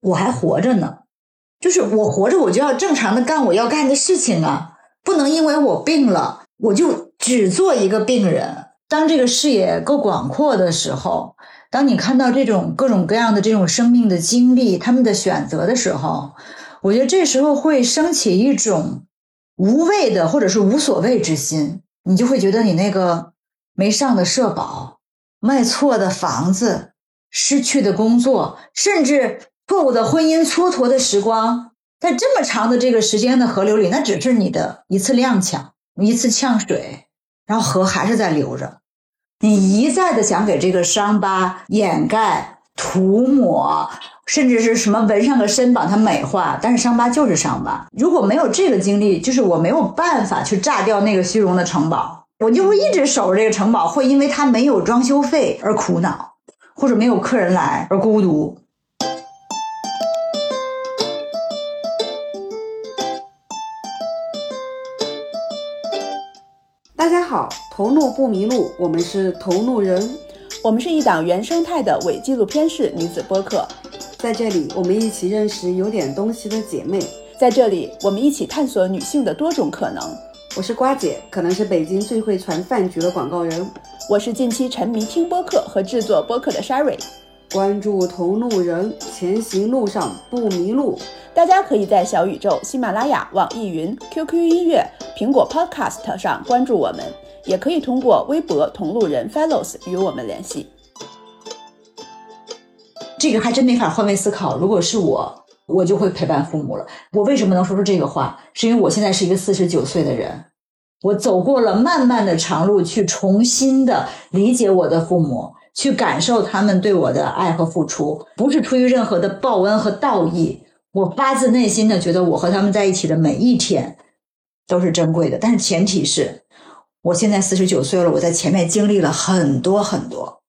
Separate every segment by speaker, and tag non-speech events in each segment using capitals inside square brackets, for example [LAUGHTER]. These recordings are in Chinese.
Speaker 1: 我还活着呢，就是我活着，我就要正常的干我要干的事情啊，不能因为我病了，我就只做一个病人。当这个视野够广阔的时候，当你看到这种各种各样的这种生命的经历，他们的选择的时候，我觉得这时候会升起一种无畏的或者是无所谓之心，你就会觉得你那个没上的社保、卖错的房子、失去的工作，甚至错误的婚姻蹉跎的时光，在这么长的这个时间的河流里，那只是你的一次踉跄，一次呛水。然后河还是在流着，你一再的想给这个伤疤掩盖、涂抹，甚至是什么纹上个身把它美化，但是伤疤就是伤疤。如果没有这个经历，就是我没有办法去炸掉那个虚荣的城堡，我就会一直守着这个城堡，会因为它没有装修费而苦恼，或者没有客人来而孤独。
Speaker 2: 大家好，头怒不迷路，我们是头怒人，
Speaker 3: 我们是一档原生态的伪纪录片式女子播客，
Speaker 2: 在这里我们一起认识有点东西的姐妹，
Speaker 3: 在这里我们一起探索女性的多种可能。
Speaker 2: 我是瓜姐，可能是北京最会传饭局的广告人，
Speaker 3: 我是近期沉迷听播客和制作播客的 Sherry。
Speaker 2: 关注同路人，前行路上不迷路。
Speaker 3: 大家可以在小宇宙、喜马拉雅、网易云、QQ 音乐、苹果 Podcast 上关注我们，也可以通过微博“同路人 Fellows” 与我们联系。
Speaker 1: 这个还真没法换位思考。如果是我，我就会陪伴父母了。我为什么能说出这个话？是因为我现在是一个四十九岁的人，我走过了漫漫的长路，去重新的理解我的父母，去感受他们对我的爱和付出，不是出于任何的报恩和道义。我发自内心的觉得，我和他们在一起的每一天都是珍贵的。但是前提是，我现在四十九岁了，我在前面经历了很多很多，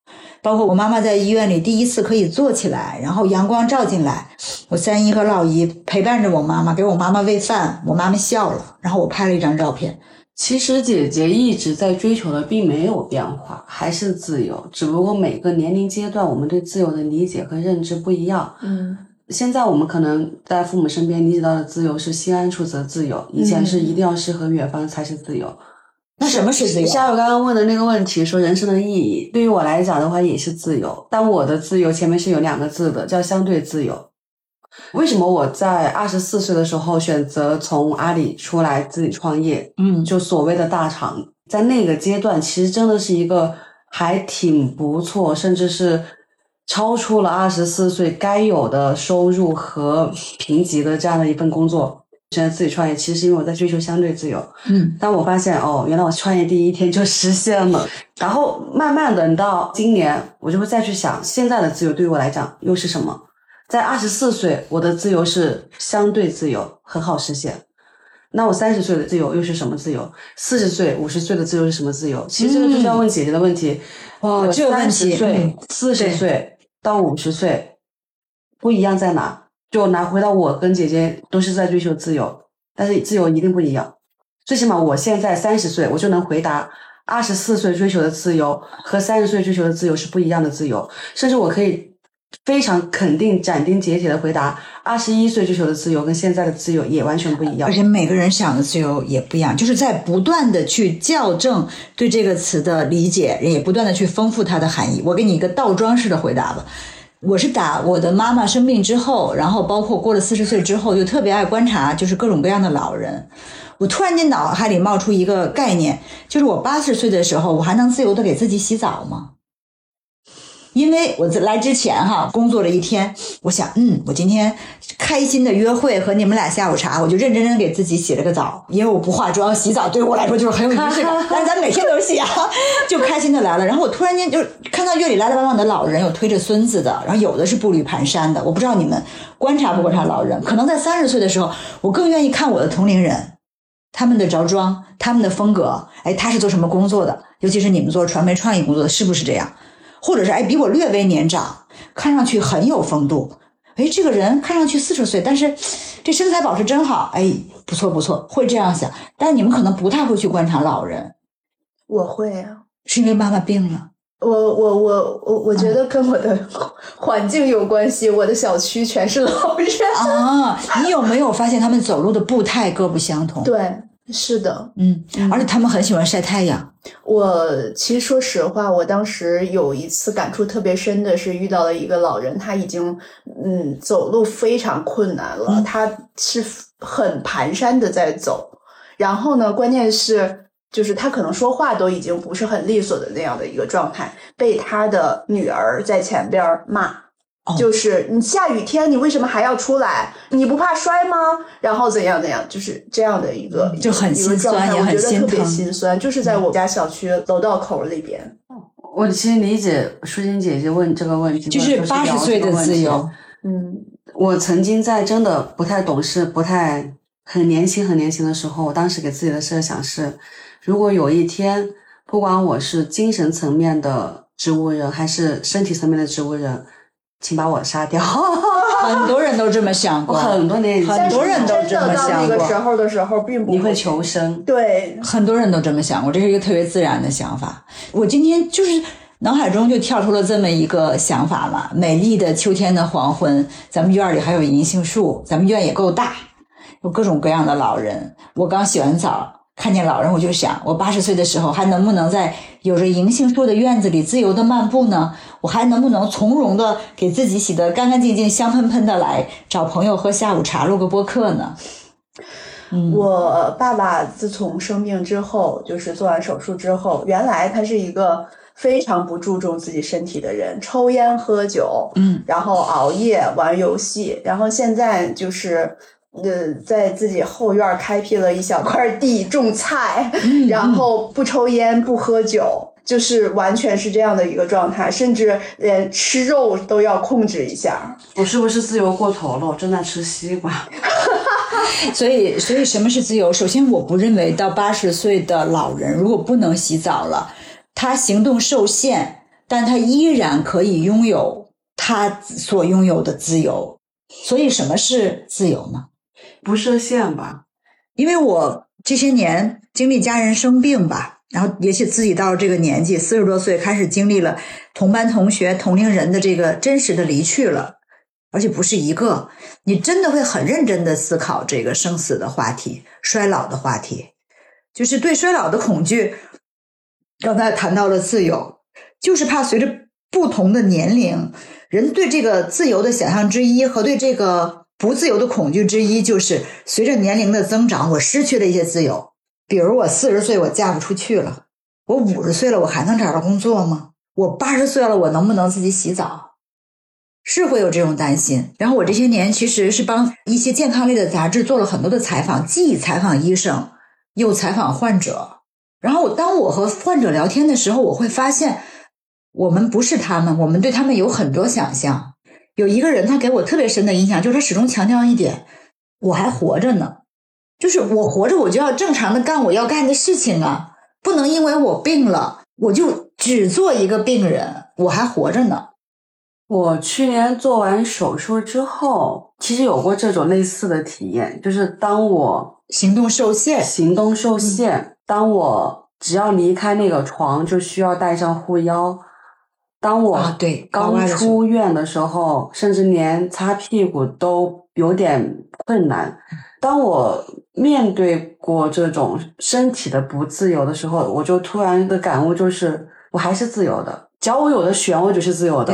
Speaker 1: 包括我妈妈在医院里第一次可以坐起来，然后阳光照进来，我三姨和老姨陪伴着我妈妈，给我妈妈喂饭，我妈妈笑了，然后我拍了一张照片。
Speaker 4: 其实姐姐一直在追求的并没有变化，还是自由，只不过每个年龄阶段我们对自由的理解和认知不一样。
Speaker 3: 嗯。
Speaker 4: 现在我们可能在父母身边理解到的自由是心安处则自由，以前是一定要诗和远方才是自由。
Speaker 1: 那什么是自由？
Speaker 4: 像我刚刚问的那个问题，说人生的意义，对于我来讲的话也是自由，但我的自由前面是有两个字的，叫相对自由。为什么我在二十四岁的时候选择从阿里出来自己创业？
Speaker 1: 嗯，
Speaker 4: 就所谓的大厂，在那个阶段其实真的是一个还挺不错，甚至是。超出了二十四岁该有的收入和评级的这样的一份工作，选择自己创业，其实是因为我在追求相对自由。
Speaker 1: 嗯，
Speaker 4: 但我发现哦，原来我创业第一天就实现了。然后慢慢等到今年，我就会再去想，现在的自由对于我来讲又是什么？在二十四岁，我的自由是相对自由，很好实现。那我三十岁的自由又是什么自由？四十岁、五十岁的自由是什么自由？其实这个就是要问姐姐的问题。
Speaker 1: 哇，这个问题，
Speaker 4: 岁、四十岁。到五十岁，不一样在哪？就拿回到我跟姐姐都是在追求自由，但是自由一定不一样。最起码我现在三十岁，我就能回答二十四岁追求的自由和三十岁追求的自由是不一样的自由，甚至我可以。非常肯定、斩钉截铁的回答：二十一岁追求的自由跟现在的自由也完全不一样。
Speaker 1: 而且每个人想的自由也不一样，就是在不断的去校正对这个词的理解，也不断的去丰富它的含义。我给你一个倒装式的回答吧。我是打我的妈妈生病之后，然后包括过了四十岁之后，就特别爱观察，就是各种各样的老人。我突然间脑海里冒出一个概念，就是我八十岁的时候，我还能自由的给自己洗澡吗？因为我在来之前哈，工作了一天，我想，嗯，我今天开心的约会和你们俩下午茶，我就认真真给自己洗了个澡。因为我不化妆，洗澡对我来说就是很有仪式感。[LAUGHS] 但是咱每天都洗啊，就开心的来了。然后我突然间就看到院里来来往往的老人，有推着孙子的，然后有的是步履蹒跚的。我不知道你们观察不观察老人？可能在三十岁的时候，我更愿意看我的同龄人，他们的着装，他们的风格。哎，他是做什么工作的？尤其是你们做传媒创意工作的，是不是这样？或者是哎，比我略微年长，看上去很有风度。哎，这个人看上去四十岁，但是这身材保持真好。哎，不错不错，会这样想。但你们可能不太会去观察老人。
Speaker 3: 我会啊，
Speaker 1: 是因为妈妈病了。
Speaker 3: 我我我我我觉得跟我的 [LAUGHS] 环境有关系，我的小区全是老人。
Speaker 1: 啊，你有没有发现他们走路的步态各不相同？，
Speaker 3: 对，是的，
Speaker 1: 嗯，而且他们很喜欢晒太阳。
Speaker 3: 我其实说实话，我当时有一次感触特别深的是遇到了一个老人，他已经嗯走路非常困难了，
Speaker 1: 嗯
Speaker 3: 他是很蹒跚的在走，然后呢，关键是就是他可能说话都已经不是很利索的那样的一个状态，被他的女儿在前边儿骂。
Speaker 1: 哦
Speaker 3: 就是你下雨天，你为什么还要出来？你不怕摔吗？然后怎样怎样，就是这样的一个
Speaker 1: 就很心酸也很
Speaker 3: 我觉得特别
Speaker 1: 心疼
Speaker 3: 心酸，就是在我家小区楼道口里边。
Speaker 4: 我其实理解舒心姐姐问这个问题，
Speaker 1: 就是
Speaker 4: 或者说聊
Speaker 1: 80岁的自由。
Speaker 3: 嗯
Speaker 4: 我曾经在真的不太懂事、不太很年轻、很年轻的时候，我当时给自己的设想是：如果有一天，不管我是精神层面的植物人，还是身体层面的植物人，请把我杀掉。[LAUGHS]
Speaker 1: 很多人都这么想过，[LAUGHS]
Speaker 4: 很多年，
Speaker 1: 很多人都这么想过
Speaker 3: 那个时候的时候，并不
Speaker 4: 你会求生。
Speaker 3: 对，
Speaker 1: 很多人都这么想过，这是一个特别自然的想法。我今天就是脑海中就跳出了这么一个想法嘛：美丽的秋天的黄昏，咱们院里还有银杏树，咱们院也够大，有各种各样的老人。我刚洗完澡。看见老人，我就想，我八十岁的时候还能不能在有着银杏树的院子里自由的漫步呢？我还能不能从容的给自己洗得干干净净、香喷喷的来找朋友喝下午茶、录个播客呢？嗯，
Speaker 3: 我爸爸自从生病之后，就是做完手术之后，原来他是一个非常不注重自己身体的人，抽烟喝酒，
Speaker 1: 嗯，
Speaker 3: 然后熬夜玩游戏，然后现在就是。呃，在自己后院开辟了一小块地种菜，
Speaker 1: 嗯
Speaker 3: 然后不抽烟不喝酒，就是完全是这样的一个状态，甚至连吃肉都要控制一下。
Speaker 4: 我是不是自由过头了？我正在吃西瓜。[LAUGHS]
Speaker 1: 所以，所以什么是自由？首先，我不认为到八十岁的老人如果不能洗澡了，他行动受限，但他依然可以拥有他所拥有的自由。所以，什么是自由呢？
Speaker 4: 不设限吧？
Speaker 1: 因为我这些年经历家人生病吧，然后也许自己到了这个年纪，四十多岁开始经历了同班同学、同龄人的这个真实的离去了，而且不是一个，你真的会很认真的思考这个生死的话题、衰老的话题，就是对衰老的恐惧。刚才谈到了自由，就是怕随着不同的年龄，人对这个自由的想象之一和对这个不自由的恐惧之一，就是随着年龄的增长，我失去了一些自由。比如我四十岁，我嫁不出去了；我五十岁了，我还能找到工作吗？我八十岁了，我能不能自己洗澡？是会有这种担心。然后我这些年其实是帮一些健康类的杂志做了很多的采访，既采访医生，又采访患者。然后当我和患者聊天的时候，我会发现，我们不是他们，我们对他们有很多想象。有一个人，他给我特别深的印象，就是他始终强调一点：我还活着呢。就是我活着，我就要正常的干我要干的事情啊，不能因为我病了，我就只做一个病人，我还活着呢。
Speaker 4: 我去年做完手术之后，其实有过这种类似的体验，就是当我
Speaker 1: 行动受限，
Speaker 4: 行动受限，当我只要离开那个床，就需要带上护腰。当我
Speaker 1: 啊对高
Speaker 4: 刚出院的时候，甚至连擦屁股都有点困难。当我面对过这种身体的不自由的时候，我就突然的感悟就是，我还是自由的。只要我有的选，我就是自由的。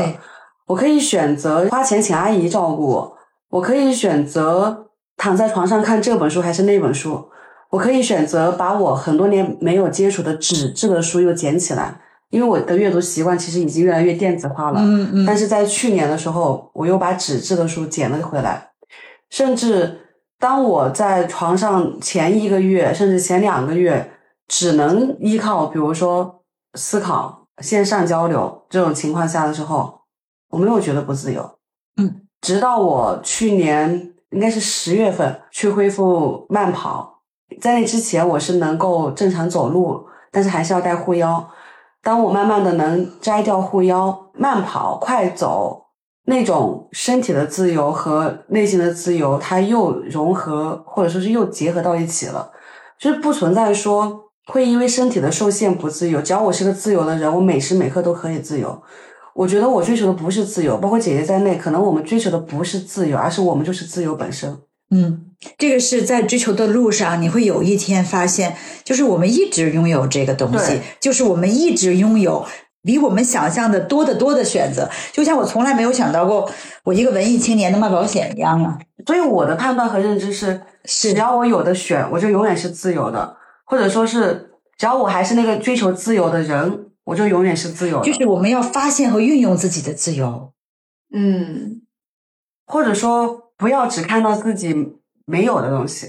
Speaker 4: 我可以选择花钱请阿姨照顾我，我可以选择躺在床上看这本书还是那本书，我可以选择把我很多年没有接触的纸质的书又捡起来，因为我的阅读习惯其实已经越来越电子化了。
Speaker 1: 嗯嗯
Speaker 4: 但是在去年的时候，我又把纸质的书捡了回来，甚至当我在床上前一个月，甚至前两个月，只能依靠比如说思考、线上交流这种情况下的时候，我没有觉得不自由。
Speaker 1: 嗯，
Speaker 4: 直到我去年应该是十月份去恢复慢跑，在那之前我是能够正常走路，但是还是要带护腰。当我慢慢的能摘掉护腰，慢跑、快走，那种身体的自由和内心的自由，它又融合或者说是又结合到一起了，就是不存在说会因为身体的受限不自由。只要我是个自由的人，我每时每刻都可以自由。我觉得我追求的不是自由，包括姐姐在内，可能我们追求的不是自由，而是我们就是自由本身。
Speaker 1: 嗯，这个是在追求的路上，你会有一天发现，就是我们一直拥有这个东西，就是我们一直拥有比我们想象的多得多的选择。就像我从来没有想到过，我一个文艺青年能卖保险一样啊。
Speaker 4: 所以我的判断和认知是，
Speaker 1: 是
Speaker 4: 只要我有的选，我就永远是自由的，或者说是，只要我还是那个追求自由的人，我就永远是自由的。
Speaker 1: 就是我们要发现和运用自己的自由。
Speaker 3: 嗯，
Speaker 4: 或者说不要只看到自己没有的东西。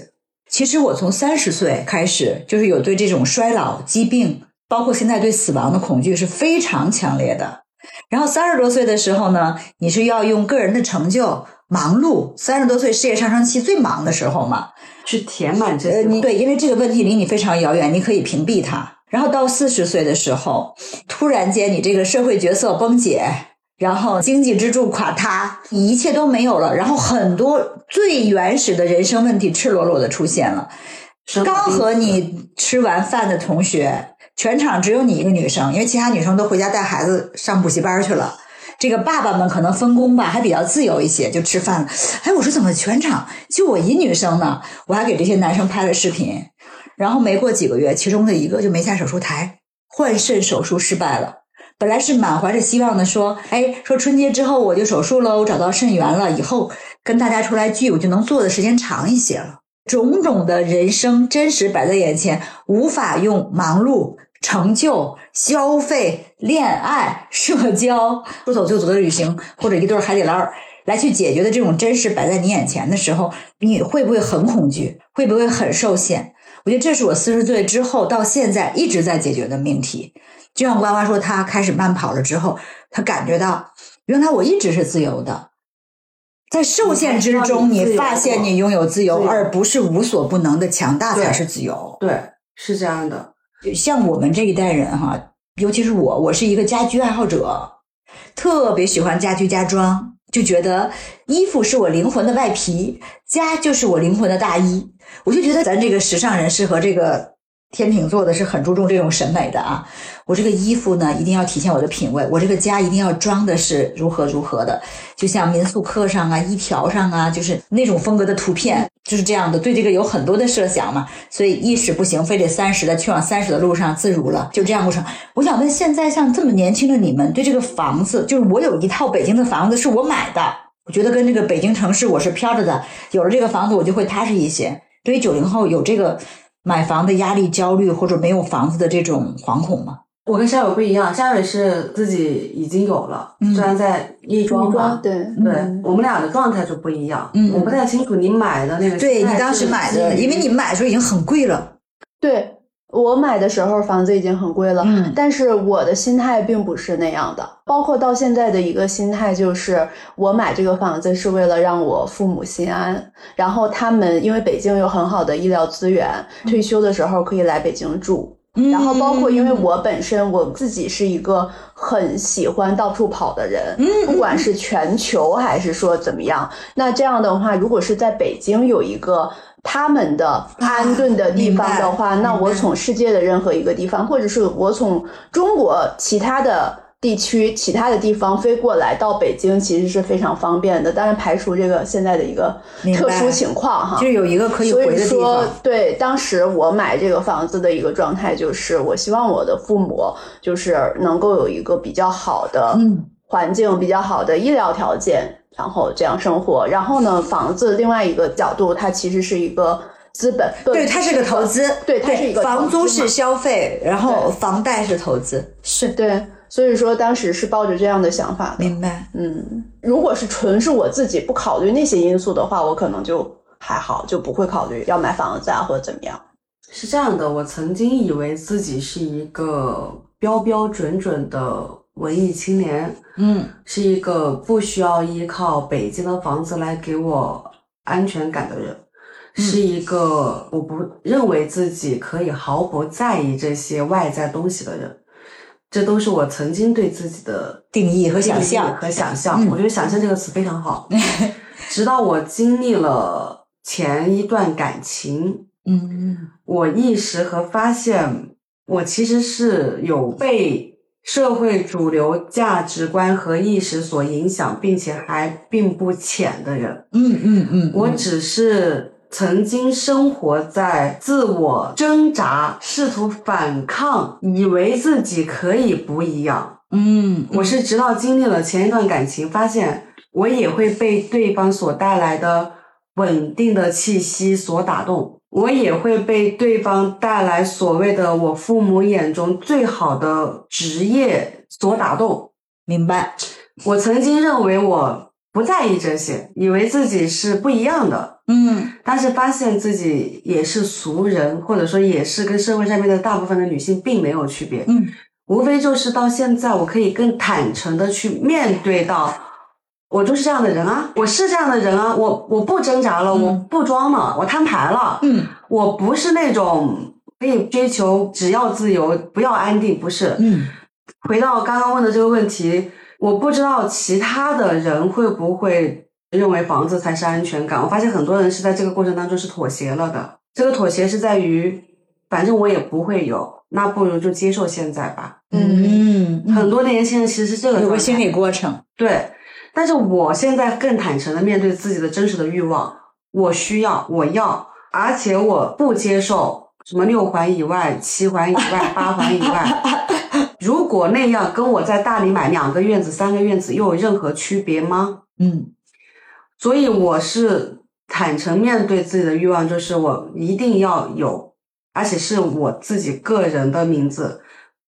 Speaker 1: 其实我从三十岁开始，就是有对这种衰老、疾病，包括现在对死亡的恐惧是非常强烈的。然后三十多岁的时候呢，你是要用个人的成就忙碌，三十多岁事业上升期最忙的时候嘛，
Speaker 4: 去填满这
Speaker 1: 呃，你对，因为这个问题离你非常遥远，你可以屏蔽它。然后到四十岁的时候，突然间你这个社会角色崩解，然后经济支柱垮塌，你一切都没有了，然后很多最原始的人生问题赤裸裸的出现了。刚和你吃完饭的同学，全场只有你一个女生，因为其他女生都回家带孩子上补习班去了。这个爸爸们可能分工吧，还比较自由一些，就吃饭了。哎，我说怎么全场就我一女生呢？我还给这些男生拍了视频。然后没过几个月，其中的一个就没下手术台，换肾手术失败了。本来是满怀着希望的说，哎，说春节之后我就手术喽，找到肾源了，以后跟大家出来聚，我就能做的时间长一些了。种种的人生真实摆在眼前，无法用忙碌、成就、消费、恋爱、社交、说走就走的旅行或者一对海底捞来去解决的这种真实摆在你眼前的时候，你会不会很恐惧？会不会很受限？我觉得这是我四十岁之后到现在一直在解决的命题。就像呱呱说，他开始慢跑了之后，他感觉到原来我一直是自由的，在受限之中，你发现你拥有自由，而不是无所不能的强大才是自由。
Speaker 4: 对，是这样的。
Speaker 1: 像我们这一代人哈，尤其是我，我是一个家居爱好者，特别喜欢家居家装，就觉得衣服是我灵魂的外皮，家就是我灵魂的大衣。我就觉得咱这个时尚人士和这个天秤座的是很注重这种审美的啊。我这个衣服呢，一定要体现我的品味，我这个家一定要装的是如何如何的，就像民宿课上啊、衣条上啊，就是那种风格的图片，就是这样的。对这个有很多的设想嘛，所以一十不行，非得三十的，去往三十的路上自如了，就这样过程。我想问，现在像这么年轻的你们，对这个房子，就是我有一套北京的房子是我买的，我觉得跟这个北京城市我是飘着的，有了这个房子我就会踏实一些。对于九零后有这个买房的压力、焦虑或者没有房子的这种惶恐吗？
Speaker 4: 我跟夏伟不一样，夏伟是自己已经有了，
Speaker 1: 嗯
Speaker 4: 虽然在亦庄吧，
Speaker 3: 对，
Speaker 4: 对、
Speaker 1: 嗯
Speaker 4: 我们俩的状态就不一样。
Speaker 1: 嗯
Speaker 4: 我不太清楚你买的那个，
Speaker 1: 对你当时买的，因为你买的时候已经很贵了。
Speaker 3: 对我买的时候房子已经很贵了，
Speaker 1: 嗯。
Speaker 3: 但是我的心态并不是那样的，包括到现在的一个心态就是，我买这个房子是为了让我父母心安，然后他们因为北京有很好的医疗资源，退休的时候可以来北京住。然后包括因为我本身我自己是一个很喜欢到处跑的人，不管是全球还是说怎么样，那这样的话，如果是在北京有一个他们的安顿的地方的话，那我从世界的任何一个地方，或者是我从中国其他的。地区其他的地方飞过来到北京其实是非常方便的，当然排除这个现在的一个特殊情况哈。
Speaker 1: 就是有一个可以
Speaker 3: 所以
Speaker 1: 回的地
Speaker 3: 说
Speaker 1: 方。，
Speaker 3: 对当时我买这个房子的一个状态就是，我希望我的父母就是能够有一个比较好的
Speaker 1: 嗯
Speaker 3: 环境、比较好的医疗条件，然后这样生活。然后呢，房子另外一个角度，它其实是一个资本，
Speaker 1: 对，它是个投资，
Speaker 3: 对它是一个
Speaker 1: 房租是消费，然后房贷是投资，是
Speaker 3: 对，所以说当时是抱着这样的想法的。
Speaker 1: 明白。
Speaker 3: 嗯，如果是纯是我自己不考虑那些因素的话，我可能就还好，就不会考虑要买房子啊或者怎么样。
Speaker 4: 是这样的，我曾经以为自己是一个标标准准的文艺青年，
Speaker 1: 嗯
Speaker 4: 是一个不需要依靠北京的房子来给我安全感的人，是一个我不认为自己可以毫不在意这些外在东西的人。这都是我曾经对自己的
Speaker 1: 定义和想象
Speaker 4: 和想象。
Speaker 1: 嗯
Speaker 4: 我觉得“想象”这个词非常好。[LAUGHS] 直到我经历了前一段感情，
Speaker 1: 嗯
Speaker 4: 我意识和发现，我其实是有被社会主流价值观和意识所影响，并且还并不浅的人。
Speaker 1: 嗯嗯嗯，
Speaker 4: 我只是曾经生活在自我挣扎、试图反抗，以为自己可以不一样。
Speaker 1: 嗯
Speaker 4: 我是直到经历了前一段感情，发现我也会被对方所带来的稳定的气息所打动，我也会被对方带来所谓的我父母眼中最好的职业所打动。
Speaker 1: 明白。
Speaker 4: 我曾经认为我不在意这些，以为自己是不一样的，
Speaker 1: 嗯
Speaker 4: 但是发现自己也是俗人，或者说也是跟社会上面的大部分的女性并没有区别。
Speaker 1: 嗯
Speaker 4: 无非就是到现在，我可以更坦诚的去面对到，我就是这样的人啊，我是这样的人啊，我我不挣扎了，
Speaker 1: 嗯
Speaker 4: 我不装了，我摊牌了，
Speaker 1: 嗯
Speaker 4: 我不是那种可以追求只要自由不要安定，不是。
Speaker 1: 嗯
Speaker 4: 回到刚刚问的这个问题，我不知道其他的人会不会认为房子才是安全感。我发现很多人是在这个过程当中是妥协了的。这个妥协是在于，反正我也不会有，那不如就接受现在吧。
Speaker 1: 嗯，
Speaker 4: 很多年轻人其实是这个
Speaker 1: 有个心理过程。
Speaker 4: 对，但是我现在更坦诚的面对自己的真实的欲望，我需要，我要，而且我不接受什么六环以外、七环以外、八环以外。[LAUGHS] 如果那样跟我在大理买两个院子、三个院子又有任何区别吗？
Speaker 1: 嗯
Speaker 4: 所以我是坦诚面对自己的欲望，就是我一定要有，而且是我自己个人的名字，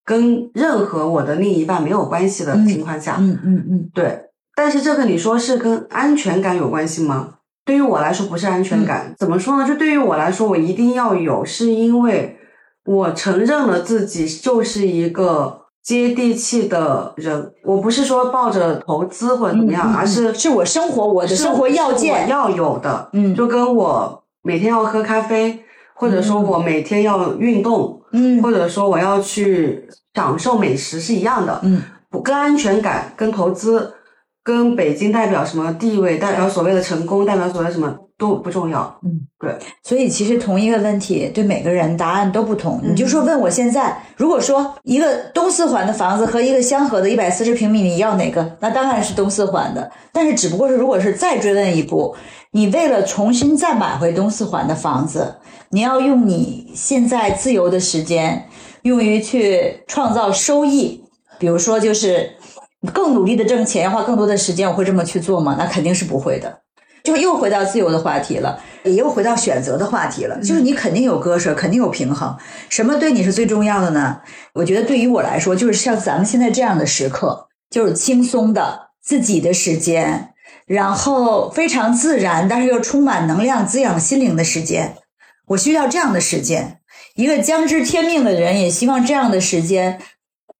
Speaker 4: 跟任何我的另一半没有关系的情况下，
Speaker 1: 嗯嗯嗯
Speaker 4: 对，但是这个你说是跟安全感有关系吗？对于我来说不是安全感，怎么说呢？就对于我来说，我一定要有，是因为我承认了自己就是一个接地气的人。我不是说抱着投资或者怎么样，
Speaker 1: 嗯嗯
Speaker 4: 而是
Speaker 1: 是我生活我的生活要
Speaker 4: 是
Speaker 1: 件
Speaker 4: 我要有的。
Speaker 1: 嗯
Speaker 4: 就跟我每天要喝咖啡，或者说我每天要运动，
Speaker 1: 嗯
Speaker 4: 或者说我要去享受美食是一样的。
Speaker 1: 嗯
Speaker 4: 不跟安全感、跟投资、跟北京代表什么地位、代表所谓的成功、代表所谓什么都不重要。
Speaker 1: 嗯，
Speaker 4: 对。
Speaker 1: 所以其实同一个问题对每个人答案都不同。
Speaker 4: 嗯
Speaker 1: 你就说问我现在，如果说一个东四环的房子和一个香河的一百四十平米，你要哪个？那当然是东四环的。但是只不过是如果是再追问一步，你为了重新再买回东四环的房子，你要用你现在自由的时间用于去创造收益，比如说就是更努力的挣钱，要花更多的时间，我会这么去做吗？那肯定是不会的。就又回到自由的话题了，也又回到选择的话题了。就是你肯定有割舍，肯定有平衡。什么对你是最重要的呢？我觉得对于我来说，就是像咱们现在这样的时刻，就是轻松的自己的时间，然后非常自然，但是又充满能量、滋养心灵的时间。我需要这样的时间。一个将知天命的人，也希望这样的时间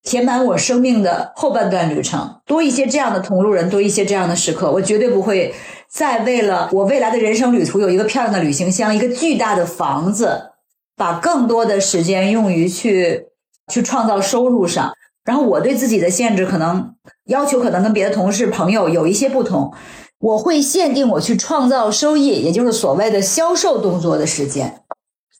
Speaker 1: 填满我生命的后半段旅程，多一些这样的同路人，多一些这样的时刻。我绝对不会再为了我未来的人生旅途有一个漂亮的旅行箱、一个巨大的房子，把更多的时间用于去去创造收入上。然后我对自己的限制可能要求可能跟别的同事朋友有一些不同，我会限定我去创造收益，也就是所谓的销售动作的时间。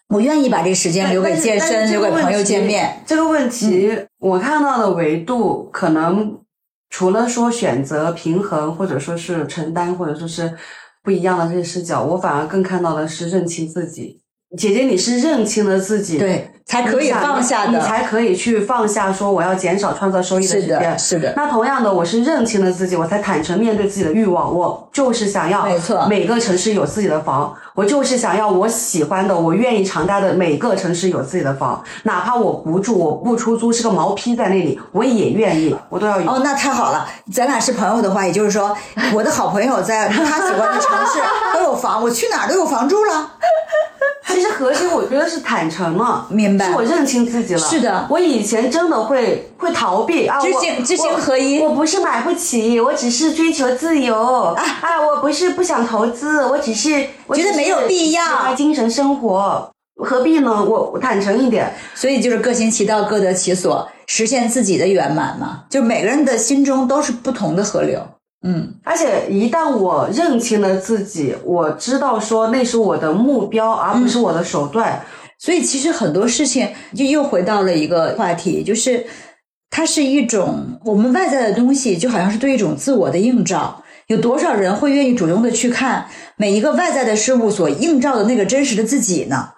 Speaker 1: 我愿意把这时间留给健身，留给朋友见面。
Speaker 4: 这个问题，我看到的维度可能除了说选择平衡，或者说是承担，或者说是不一样的这些视角，我反而更看到的是认清自己。姐姐，你是认清了自己，
Speaker 1: 对，才可以放下的。
Speaker 4: 你才可以去放下，说我要减少创造收益的
Speaker 1: 是的，
Speaker 4: 时间。
Speaker 1: 是的，
Speaker 4: 那同样的，我是认清了自己，我才坦诚面对自己的欲望。我就是想要，
Speaker 1: 没错
Speaker 4: 每个城市有自己的房，我就是想要我喜欢的，我愿意常待的每个城市有自己的房，哪怕我不住，我不出租，是个毛坯在那里，我也愿意，我都要有。
Speaker 1: 哦，那太好了。咱俩是朋友的话，也就是说，我的好朋友在他喜欢的城市都有房，我去哪儿都有房住了。
Speaker 4: 其实核心我觉得是坦诚了，
Speaker 1: 明白
Speaker 4: 是我认清自己了。
Speaker 1: 是的
Speaker 4: 我以前真的会会逃避啊，
Speaker 1: 知行知行合一
Speaker 4: 我不是买不起，我只是追求自由啊啊我不是不想投资，我只是我
Speaker 1: 觉得没有必要
Speaker 4: 喜欢精神生活，何必呢？我我坦诚一点，
Speaker 1: 所以就是各行其道，各得其所，实现自己的圆满嘛。就每个人的心中都是不同的河流。嗯
Speaker 4: 而且一旦我认清了自己，我知道说那是我的目标，而不是我的手段。
Speaker 1: 所以其实很多事情就又回到了一个话题，就是它是一种我们外在的东西，就好像是对一种自我的映照。有多少人会愿意主动的去看每一个外在的事物所映照的那个真实的自己呢？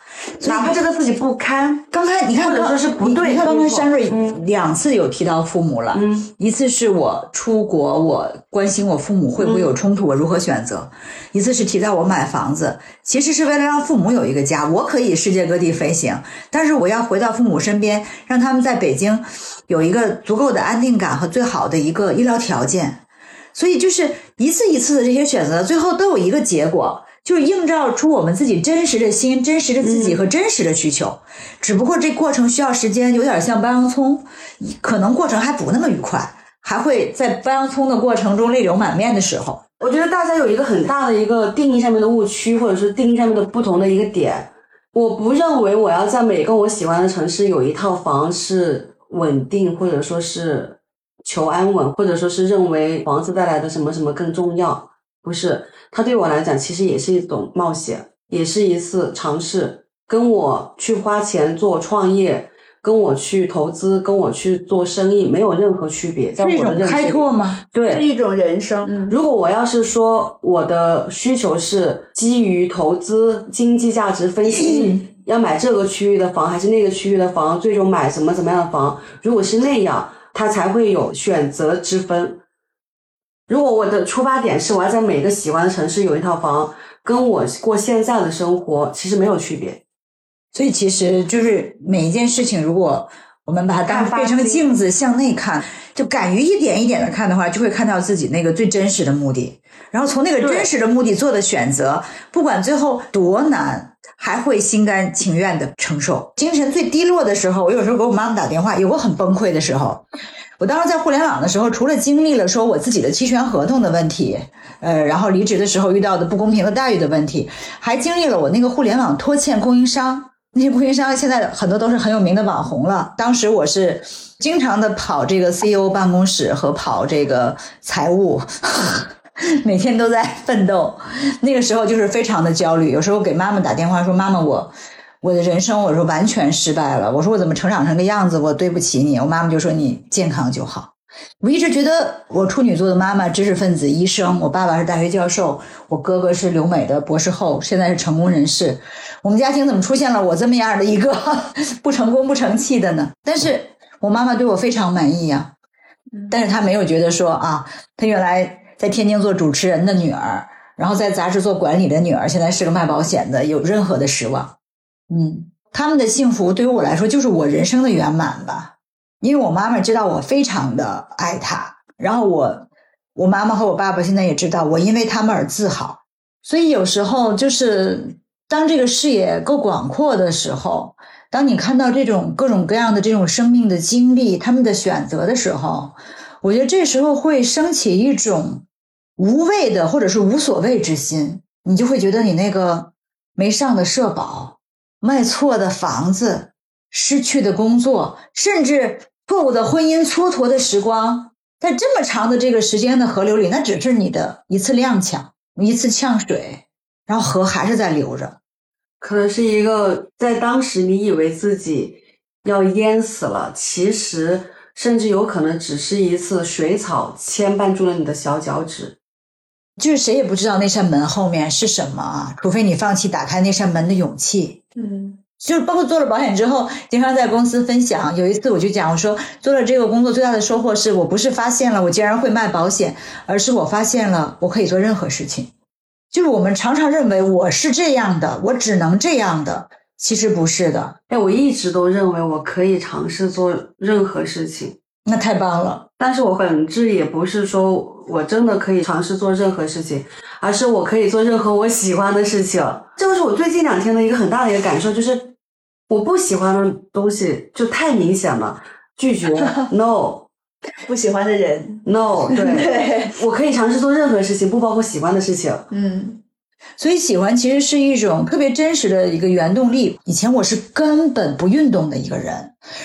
Speaker 4: 哪怕这个自己不堪，
Speaker 1: 刚才你看，刚
Speaker 4: 或者说是不对
Speaker 1: 刚
Speaker 4: 没错
Speaker 1: 刚山瑞
Speaker 4: 嗯
Speaker 1: 两次有提到父母了，
Speaker 4: 嗯，
Speaker 1: 一次是我出国，我关心我父母会不会有冲突，我如何选择；一次是提到我买房子，其实是为了让父母有一个家。我可以世界各地飞行，但是我要回到父母身边，让他们在北京有一个足够的安定感和最好的一个医疗条件。所以就是一次一次的这些选择，最后都有一个结果，就是映照出我们自己真实的心、真实的自己和真实的需求。只不过这过程需要时间，有点像剥洋葱，可能过程还不那么愉快，还会在剥洋葱的过程中泪流满面的时候。
Speaker 4: 我觉得大家有一个很大的一个定义上面的误区，或者是定义上面的不同的一个点。我不认为我要在每个我喜欢的城市有一套房是稳定，或者说是求安稳，或者说是认为房子带来的什么什么更重要。不是，它对我来讲其实也是一种冒险，也是一次尝试。跟我去花钱做创业，跟我去投资，跟我去做生意没有任何区别。在
Speaker 1: 是一种开
Speaker 4: 我的认知里
Speaker 1: 拓吗？
Speaker 4: 对，
Speaker 3: 是一种人生。
Speaker 1: 嗯
Speaker 4: 如果我要是说我的需求是基于投资经济价值分析，要买这个区域的房还是那个区域的房，最终买什么怎么样的房，如果是那样，它才会有选择之分。如果我的出发点是我要在每个喜欢的城市有一套房，跟我过现在的生活其实没有区别。
Speaker 1: 所以其实就是每一件事情，如果我们把它当变成镜子向内看，就敢于一点一点的看的话，就会看到自己那个最真实的目的，然后从那个真实的目的做的选择，不管最后多难，还会心甘情愿的承受。精神最低落的时候，我有时候给我妈妈打电话，有过很崩溃的时候。我当时在互联网的时候，除了经历了说我自己的期权合同的问题，呃，然后离职的时候遇到的不公平的待遇的问题，还经历了我那个互联网拖欠供应商。那些供应商现在很多都是很有名的网红了。当时我是经常的跑这个 CEO 办公室和跑这个财务，[LAUGHS] 每天都在奋斗。那个时候就是非常的焦虑，有时候给妈妈打电话说：“妈妈，我我的人生我说完全失败了。我说我怎么成长成个样子？我对不起你。”我妈妈就说：“你健康就好。”我一直觉得我处女座的妈妈，知识分子、医生，我爸爸是大学教授，我哥哥是留美的博士后，现在是成功人士。我们家庭怎么出现了我这么样的一个 [LAUGHS] 不成功不成器的呢？但是我妈妈对我非常满意呀、但是她没有觉得说啊，她原来在天津做主持人的女儿，然后在杂志做管理的女儿，现在是个卖保险的，有任何的失望。嗯，他们的幸福对于我来说就是我人生的圆满吧。因为我妈妈知道我非常的爱她，然后我我妈妈和我爸爸现在也知道我因为他们而自豪，所以有时候就是当这个视野够广阔的时候，当你看到这种各种各样的这种生命的经历，他们的选择的时候，我觉得这时候会升起一种无畏的或者是无所谓之心，你就会觉得你那个没上的社保、卖错的房子、失去的工作，甚至错误的婚姻蹉跎的时光，在这么长的这个时间的河流里，那只是你的一次踉跄，一次呛水，然后河还是在流着。
Speaker 4: 可能是一个在当时你以为自己要淹死了，其实甚至有可能只是一次水草牵绊住了你的小脚趾。
Speaker 1: 就是谁也不知道那扇门后面是什么啊，除非你放弃打开那扇门的勇气。
Speaker 3: 嗯，
Speaker 1: 就是包括做了保险之后，经常在公司分享。有一次我就讲，我说做了这个工作最大的收获是我不是发现了我竟然会卖保险，而是我发现了我可以做任何事情。就是我们常常认为我是这样的，我只能这样的，其实不是的。
Speaker 4: 哎，我一直都认为我可以尝试做任何事情，
Speaker 1: 那太棒了，
Speaker 4: 但是我本质也不是说我真的可以尝试做任何事情，而是我可以做任何我喜欢的事情。这个是我最近两天的一个很大的一个感受，就是我不喜欢的东西就太明显了，拒绝 [LAUGHS] no
Speaker 3: 不喜欢的人
Speaker 4: ，no，对，
Speaker 3: 对，
Speaker 4: 我可以尝试做任何事情，不包括喜欢的事情。
Speaker 3: 嗯
Speaker 1: 所以喜欢其实是一种特别真实的一个原动力。以前我是根本不运动的一个人，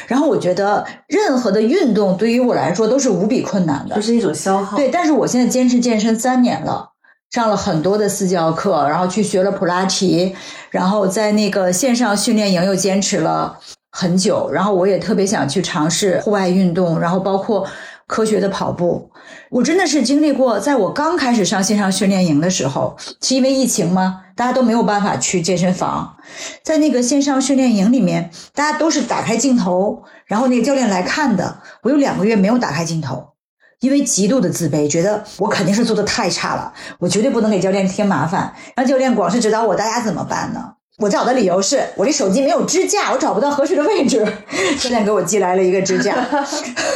Speaker 1: 然后我觉得任何的运动对于我来说都是无比困难的
Speaker 4: 就。是一种消耗。
Speaker 1: 对，但是我现在坚持健身三年了，上了很多的私教课，然后去学了普拉提，然后在那个线上训练营又坚持了很久，然后我也特别想去尝试户外运动，然后包括科学的跑步。我真的是经历过，在我刚开始上线上训练营的时候，是因为疫情吗？大家都没有办法去健身房，在那个线上训练营里面，大家都是打开镜头，然后那个教练来看的。我有两个月没有打开镜头，因为极度的自卑，觉得我肯定是做的太差了，我绝对不能给教练添麻烦，让教练光是指导我，大家怎么办呢？我找的理由是我这手机没有支架，我找不到合适的位置。教练给我寄来了一个支架，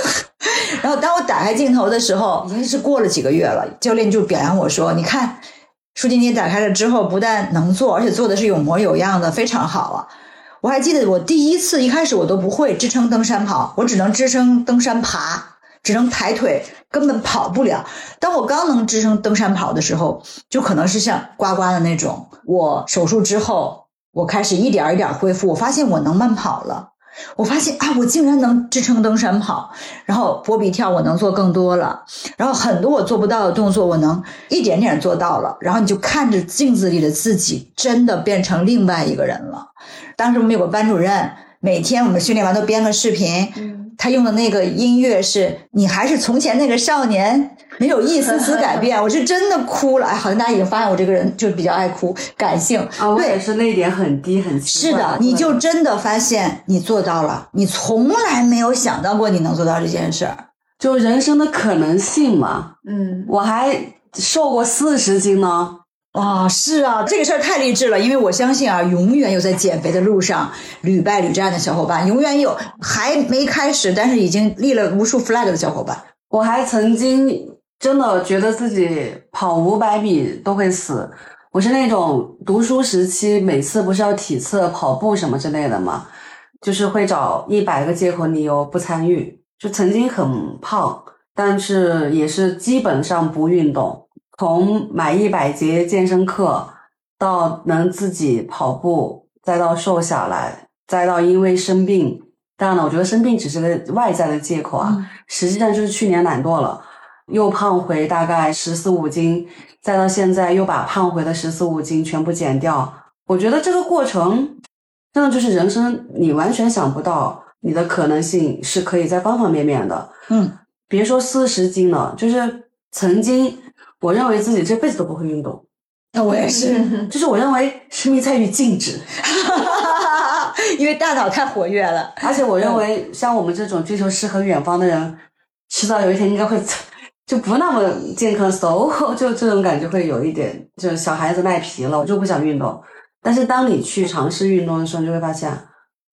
Speaker 1: [LAUGHS] 然后当我打开镜头的时候，已经是过了几个月了。教练就表扬我说：“你看，舒晶晶打开了之后，不但能做，而且做的是有模有样的，非常好啊。”我还记得我第一次一开始我都不会支撑登山跑，我只能支撑登山爬，只能抬腿，根本跑不了。当我刚能支撑登山跑的时候，就可能是像呱呱的那种。我手术之后，我开始一点一点恢复，我发现我能慢跑了。我发现啊，我竟然能支撑登山跑，然后波比跳我能做更多了，然后很多我做不到的动作我能一点点做到了，然后你就看着镜子里的自己，真的变成另外一个人了。当时我们有个班主任，每天我们训练完都编个视频，他用的那个音乐是你还是从前那个少年，没有一丝丝改变。[LAUGHS] 我是真的哭了，哎，好像大家已经发现我这个人就比较爱哭，感性。
Speaker 4: 啊，我
Speaker 1: 对
Speaker 4: 也是泪点很低很
Speaker 1: 是的，你就真的发现你做到了，你从来没有想到过你能做到这件事儿。
Speaker 4: 就人生的可能性嘛。
Speaker 3: 嗯，
Speaker 4: 我还瘦过四十斤呢。
Speaker 1: 啊、是啊，这个事儿太励志了，因为我相信啊，永远有在减肥的路上屡败屡战的小伙伴，永远有还没开始，但是已经立了无数 flag 的小伙伴。
Speaker 4: 我还曾经真的觉得自己跑五百米都会死。我是那种读书时期，每次不是要体测、跑步什么之类的嘛，就是会找一百个借口理由不参与。就曾经很胖，但是也是基本上不运动。从买一百节健身课，到能自己跑步，再到瘦下来，再到因为生病。当然了，我觉得生病只是个外在的借口啊，实际上就是去年懒惰了，又胖回大概十四五斤，再到现在又把胖回的十四五斤全部减掉。我觉得这个过程真的就是人生，你完全想不到你的可能性是可以在方方面面的。
Speaker 1: 嗯，
Speaker 4: 别说四十斤了，就是曾经我认为自己这辈子都不会运动，
Speaker 1: 那我也是，
Speaker 4: 就是我认为生命在于静止，[LAUGHS]
Speaker 1: 因为大脑太活跃了。
Speaker 4: 而且我认为像我们这种追求诗和远方的人，迟早有一天应该会就不那么健康，so [LAUGHS] 就这种感觉会有一点，就是小孩子赖皮了，我就不想运动。但是当你去尝试运动的时候，你就会发现，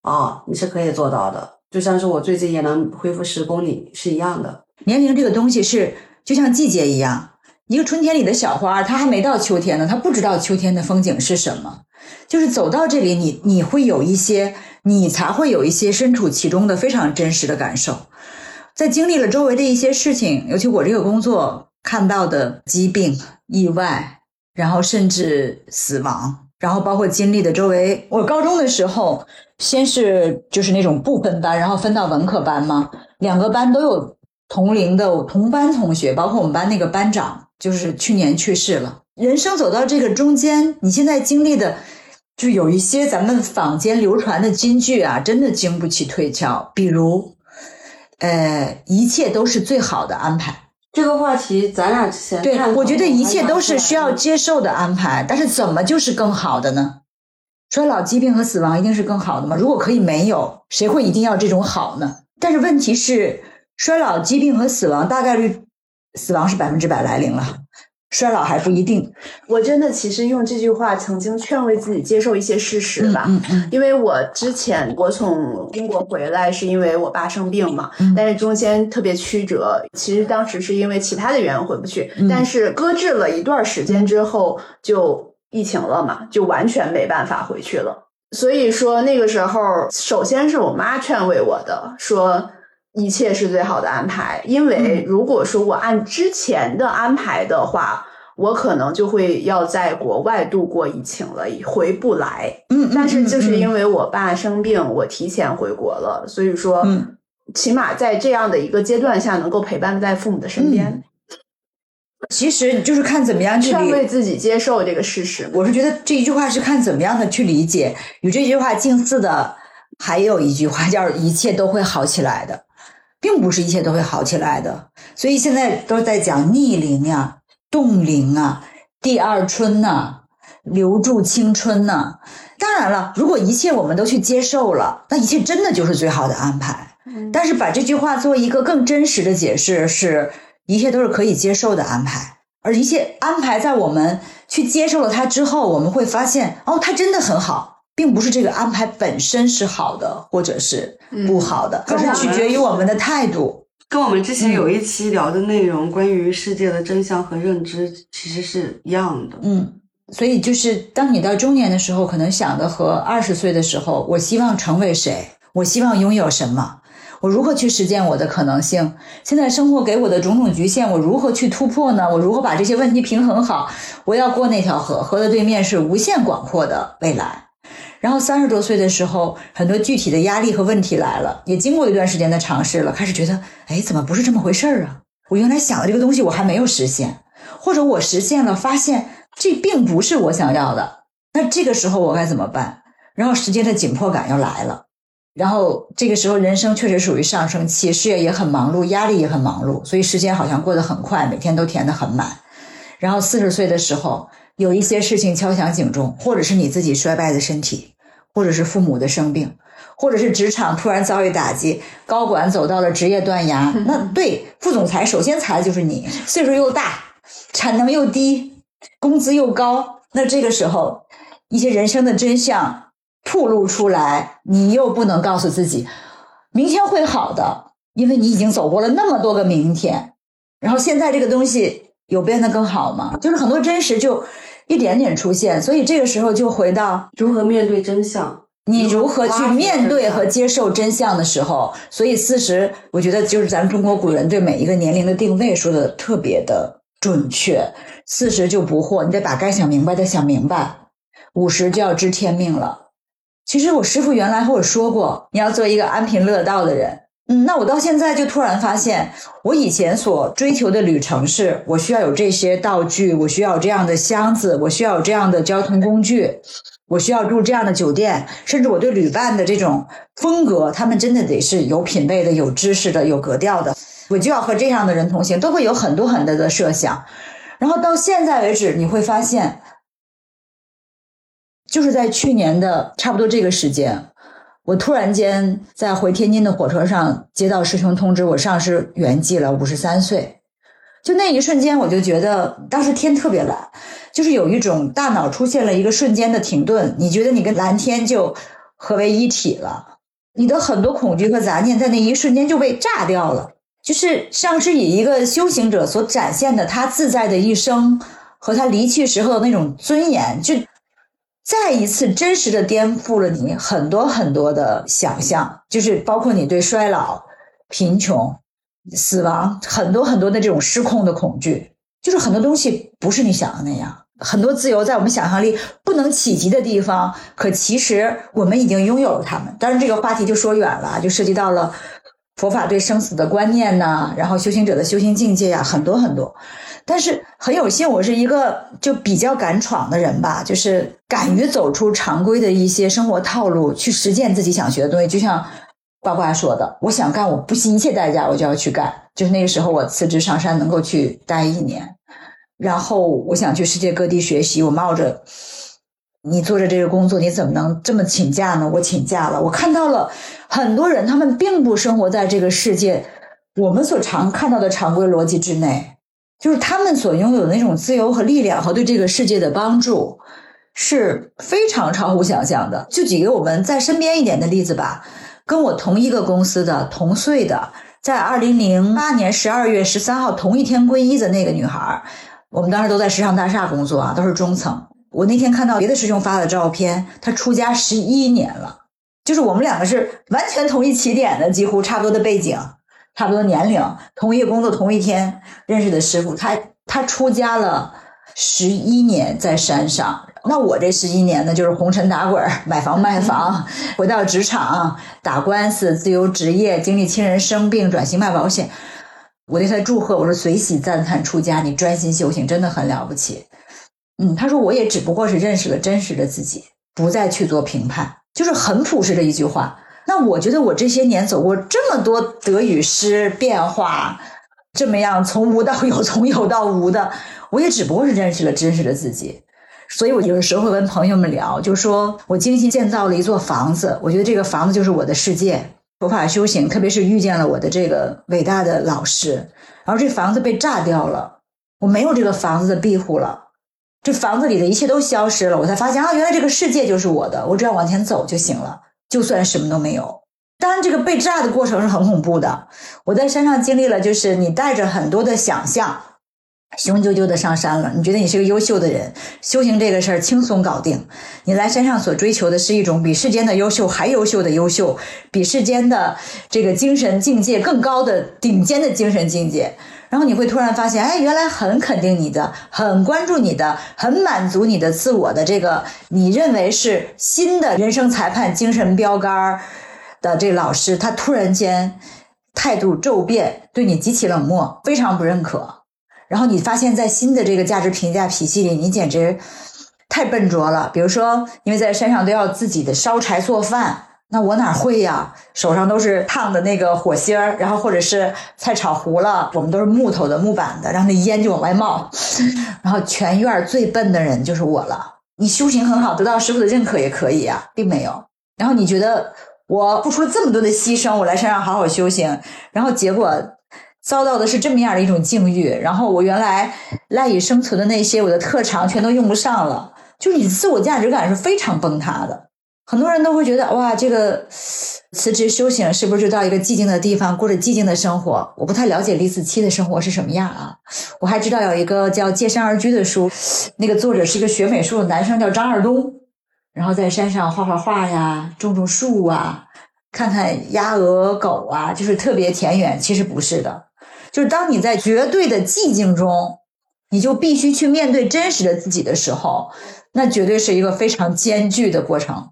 Speaker 4: 哦，你是可以做到的。就像是我最近也能恢复十公里是一样的。
Speaker 1: 年龄这个东西是就像季节一样，一个春天里的小花，它还没到秋天呢，它不知道秋天的风景是什么。就是走到这里，你你会有一些，你才会有一些身处其中的非常真实的感受。在经历了周围的一些事情，尤其我这个工作看到的疾病、意外，然后甚至死亡，然后包括经历的周围。我高中的时候，先是就是那种不分班，然后分到文科班嘛，两个班都有同龄的同班同学，包括我们班那个班长，就是去年去世了。人生走到这个中间，你现在经历的，就有一些咱们坊间流传的金句啊，真的经不起推敲。比如，呃，一切都是最好的安排。
Speaker 4: 这个话题咱俩之前
Speaker 1: 对我觉得一切都是需要接受的安排，但是怎么就是更好的呢？衰老、疾病和死亡一定是更好的吗？如果可以没有，谁会一定要这种好呢？但是问题是，衰老、疾病和死亡大概率，死亡是百分之百来临了，衰老还不一定。
Speaker 3: 我真的其实用这句话曾经劝慰自己接受一些事实吧。
Speaker 1: 嗯嗯
Speaker 3: 因为我之前我从英国回来是因为我爸生病嘛，
Speaker 1: 嗯
Speaker 3: 但是中间特别曲折。其实当时是因为其他的原因回不去，
Speaker 1: 嗯
Speaker 3: 但是搁置了一段时间之后就疫情了嘛，就完全没办法回去了。所以说那个时候，首先是我妈劝慰我的，说一切是最好的安排。因为如果说我按之前的安排的话，我可能就会要在国外度过疫情了，回不来。
Speaker 1: 嗯，
Speaker 3: 但是就是因
Speaker 1: 为
Speaker 3: 为我爸生病，我提前回国了，所以说，
Speaker 1: 嗯
Speaker 3: 起码在这样的一个阶段下，能够陪伴在父母的身边，
Speaker 1: 其实就是看怎么样去理
Speaker 3: 劝慰自己接受这个事实。
Speaker 1: 我是觉得这一句话是看怎么样的去理解，与这句话近似的还有一句话叫“一切都会好起来的”，并不是一切都会好起来的。所以现在都在讲逆龄呀、冻龄啊、第二春呐、留住青春呐、当然了，如果一切我们都去接受了，那一切真的就是最好的安排。但是把这句话做一个更真实的解释，是一切都是可以接受的安排，而一切安排在我们去接受了它之后，我们会发现，哦，它真的很好，并不是这个安排本身是好的，或者是不好的，而是取决于我们的态度。
Speaker 4: 跟我们之前有一期聊的内容，关于世界的真相和认知，其实是一样的。
Speaker 1: 嗯，所以就是当你到中年的时候，可能想的和二十岁的时候，我希望成为谁，我希望拥有什么。我如何去实践我的可能性？现在生活给我的种种局限，我如何去突破呢？我如何把这些问题平衡好？我要过那条河，河的对面是无限广阔的未来。然后三十多岁的时候，很多具体的压力和问题来了，也经过一段时间的尝试了，开始觉得，哎，怎么不是这么回事儿啊？我原来想的这个东西我还没有实现，或者我实现了，发现这并不是我想要的。那这个时候我该怎么办？然后时间的紧迫感又来了。然后这个时候，人生确实属于上升期，事业也很忙碌，压力也很忙碌，所以时间好像过得很快，每天都填得很满。然后四十岁的时候，有一些事情敲响警钟，或者是你自己衰败的身体，或者是父母的生病，或者是职场突然遭遇打击，高管走到了职业断崖。[LAUGHS] 那对副总裁，首先裁的就是你，岁数又大，产能又低，工资又高。那这个时候，一些人生的真相。暴露出来，你又不能告诉自己，明天会好的，因为你已经走过了那么多个明天。然后现在这个东西有变得更好吗？就是很多真实就一点点出现，所以这个时候就回到
Speaker 4: 如何面对真相？
Speaker 1: 你如何去面对和接受真相的时候。所以四十，我觉得就是咱们中国古人对每一个年龄的定位说的特别的准确。四十就不惑，你得把该想明白的想明白；五十就要知天命了。其实我师傅原来和我说过，你要做一个安贫乐道的人。嗯，那我到现在就突然发现，我以前所追求的旅程是，我需要有这些道具，我需要有这样的箱子，我需要有这样的交通工具，我需要住这样的酒店，甚至我对旅伴的这种风格，他们真的得是有品位的、有知识的、有格调的，我就要和这样的人同行，都会有很多很多的设想。然后到现在为止，你会发现。就是在去年的差不多这个时间，我突然间在回天津的火车上接到师兄通知，我上师圆寂了，五十三岁。就那一瞬间，我就觉得当时天特别蓝，就是有一种大脑出现了一个瞬间的停顿，你觉得你跟蓝天就合为一体了，你的很多恐惧和杂念在那一瞬间就被炸掉了。就是上师以一个修行者所展现的他自在的一生和他离去时候的那种尊严，就。再一次真实的颠覆了你很多很多的想象，就是包括你对衰老、贫穷、死亡很多很多的这种失控的恐惧，就是很多东西不是你想的那样。很多自由在我们想象力不能企及的地方，可其实我们已经拥有了它们。当然，这个话题就说远了，就涉及到了佛法对生死的观念呐，然后修行者的修行境界呀，很多很多。但是很有幸，我是一个就比较敢闯的人吧，就是敢于走出常规的一些生活套路，去实践自己想学的东西。就像呱呱说的，我想干，我不惜一切代价，我就要去干。就是那个时候，我辞职上山，能够去待一年，然后我想去世界各地学习。我冒着你做着这个工作，你怎么能这么请假呢？我请假了。我看到了很多人，他们并不生活在这个世界我们所常看到的常规逻辑之内。就是他们所拥有的那种自由和力量，和对这个世界的帮助，是非常超乎想象的。就举个我们在身边一点的例子吧，跟我同一个公司的同岁的，在二零零八年十二月十三号同一天皈依的那个女孩，我们当时都在时尚大厦工作啊，都是中层。我那天看到别的师兄发的照片，她出家十一年了，就是我们两个是完全同一起点的，几乎差不多的背景。差不多年龄，同一个工作，同一天认识的师傅，他他出家了十一年在山上。那我这十一年呢，就是红尘打滚，[LAUGHS] 买房卖房，[LAUGHS] 回到职场打官司，自由职业，经历亲人生病，转型卖保险。我对他祝贺，我说随喜赞叹出家，你专心修行，真的很了不起。嗯，他说我也只不过是认识了真实的自己，不再去做评判，就是很朴实的一句话。那我觉得我这些年走过这么多得与失变化，这么样从无到有，[LAUGHS] 从有到无的，我也只不过是认识了真实的自己。所以我有的时候会跟朋友们聊，就说我精心建造了一座房子，我觉得这个房子就是我的世界。佛法修行，特别是遇见了我的这个伟大的老师，然后这房子被炸掉了，我没有这个房子的庇护了，这房子里的一切都消失了，我才发现啊，原来这个世界就是我的，我只要往前走就行了，就算什么都没有。当然，这个被炸的过程是很恐怖的。我在山上经历了，就是你带着很多的想象。雄赳赳的上山了，你觉得你是个优秀的人，修行这个事儿轻松搞定。你来山上所追求的是一种比世间的优秀还优秀的优秀，比世间的这个精神境界更高的顶尖的精神境界。然后你会突然发现，哎，原来很肯定你的，很关注你的，很满足你的自我的这个你认为是新的人生裁判、精神标杆的这老师，他突然间态度骤变，对你极其冷漠，非常不认可。然后你发现，在新的这个价值评价体系里，你简直太笨拙了。比如说，因为在山上都要自己的烧柴做饭，那我哪会呀？手上都是烫的那个火星儿，然后或者是菜炒糊了，我们都是木头的、木板的，然后那烟就往外冒。[LAUGHS] 然后全院最笨的人就是我了。你修行很好，得到师傅的认可也可以啊，并没有。然后你觉得我付出了这么多的牺牲，我来山上好好修行，然后结果。遭到的是这么样的一种境遇，然后我原来赖以生存的那些我的特长全都用不上了，就是你自我价值感是非常崩塌的。很多人都会觉得，哇，这个辞职修行是不是就到一个寂静的地方过着寂静的生活？我不太了解李子柒的生活是什么样啊。我还知道有一个叫《借山而居》的书，那个作者是一个学美术的男生，叫张二东，然后在山上画画画呀，种种树啊，看看鸭鹅狗啊，就是特别田园。其实不是的。就是当你在绝对的寂静中，你就必须去面对真实的自己的时候，那绝对是一个非常艰巨的过程。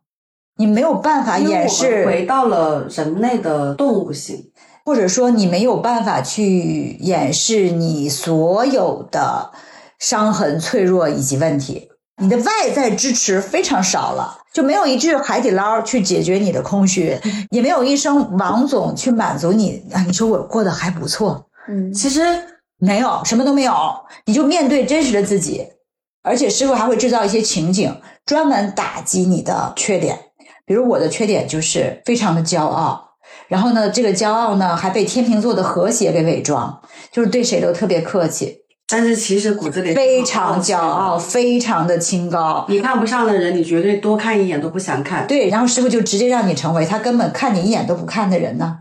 Speaker 1: 你没有办法掩饰，
Speaker 4: 回到了人类的动物性，
Speaker 1: 或者说你没有办法去掩饰你所有的伤痕、脆弱以及问题。你的外在支持非常少了，就没有一句海底捞去解决你的空虚，[LAUGHS] 也没有一声王总去满足你啊！你说我过得还不错。
Speaker 3: 嗯，
Speaker 1: 其实没有什么都没有，你就面对真实的自己，而且师傅还会制造一些情景，专门打击你的缺点。比如我的缺点就是非常的骄傲，然后呢，这个骄傲呢还被天秤座的和谐给伪装，就是对谁都特别客气。
Speaker 4: 但是其实骨子里
Speaker 1: 非常骄傲，非常的清高。
Speaker 4: 你看不上的人，你绝对多看一眼都不想看。
Speaker 1: 对，然后师傅就直接让你成为他根本看你一眼都不看的人呢。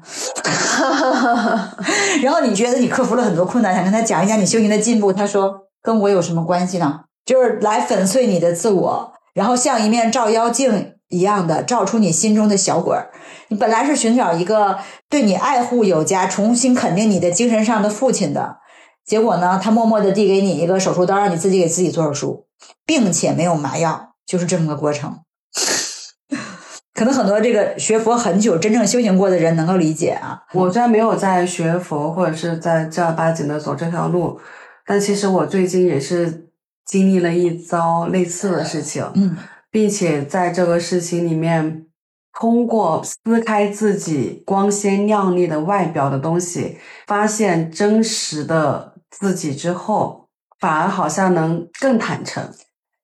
Speaker 1: [LAUGHS] 然后你觉得你克服了很多困难，想跟他讲一讲你修行的进步，他说跟我有什么关系呢？就是来粉碎你的自我，然后像一面照妖镜一样的照出你心中的小鬼儿。你本来是寻找一个对你爱护有加、重新肯定你的精神上的父亲的。结果呢？他默默的递给你一个手术刀，让你自己给自己做手术，并且没有麻药，就是这么个过程。[LAUGHS] 可能很多这个学佛很久、真正修行过的人能够理解啊。
Speaker 4: 我虽然没有在学佛，或者是在正儿八经的走这条路，但其实我最近也是经历了一遭类似的事情，
Speaker 1: 嗯，
Speaker 4: 并且在这个事情里面，通过撕开自己光鲜亮丽的外表的东西，发现真实的。自己之后，反而好像能更坦诚，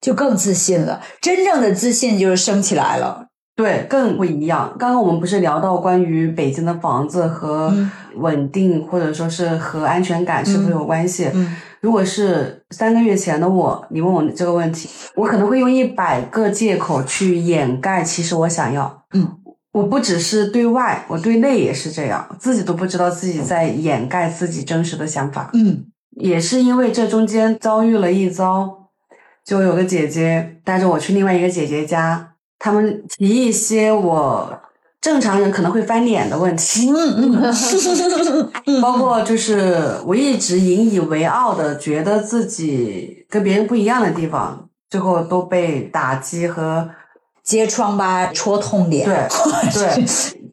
Speaker 1: 就更自信了。真正的自信就是升起来了，
Speaker 4: 对，更不一样。刚刚我们不是聊到关于北京的房子和稳定，或者说是和安全感是否有关系？如果是三个月前的我，你问我这个问题，我可能会用一百个借口去掩盖，其实我想要。
Speaker 1: 嗯，
Speaker 4: 我不只是对外，我对内也是这样，自己都不知道自己在掩盖自己真实的想法。
Speaker 1: 嗯。
Speaker 4: 也是因为这中间遭遇了一遭，就有个姐姐带着我去另外一个姐姐家，他们提一些我正常人可能会翻脸的问题。
Speaker 1: 嗯嗯，[LAUGHS]
Speaker 4: 包括就是我一直引以为傲的，觉得自己跟别人不一样的地方，最后都被打击和
Speaker 1: 揭疮疤、戳痛点。
Speaker 4: 对 [LAUGHS] 对，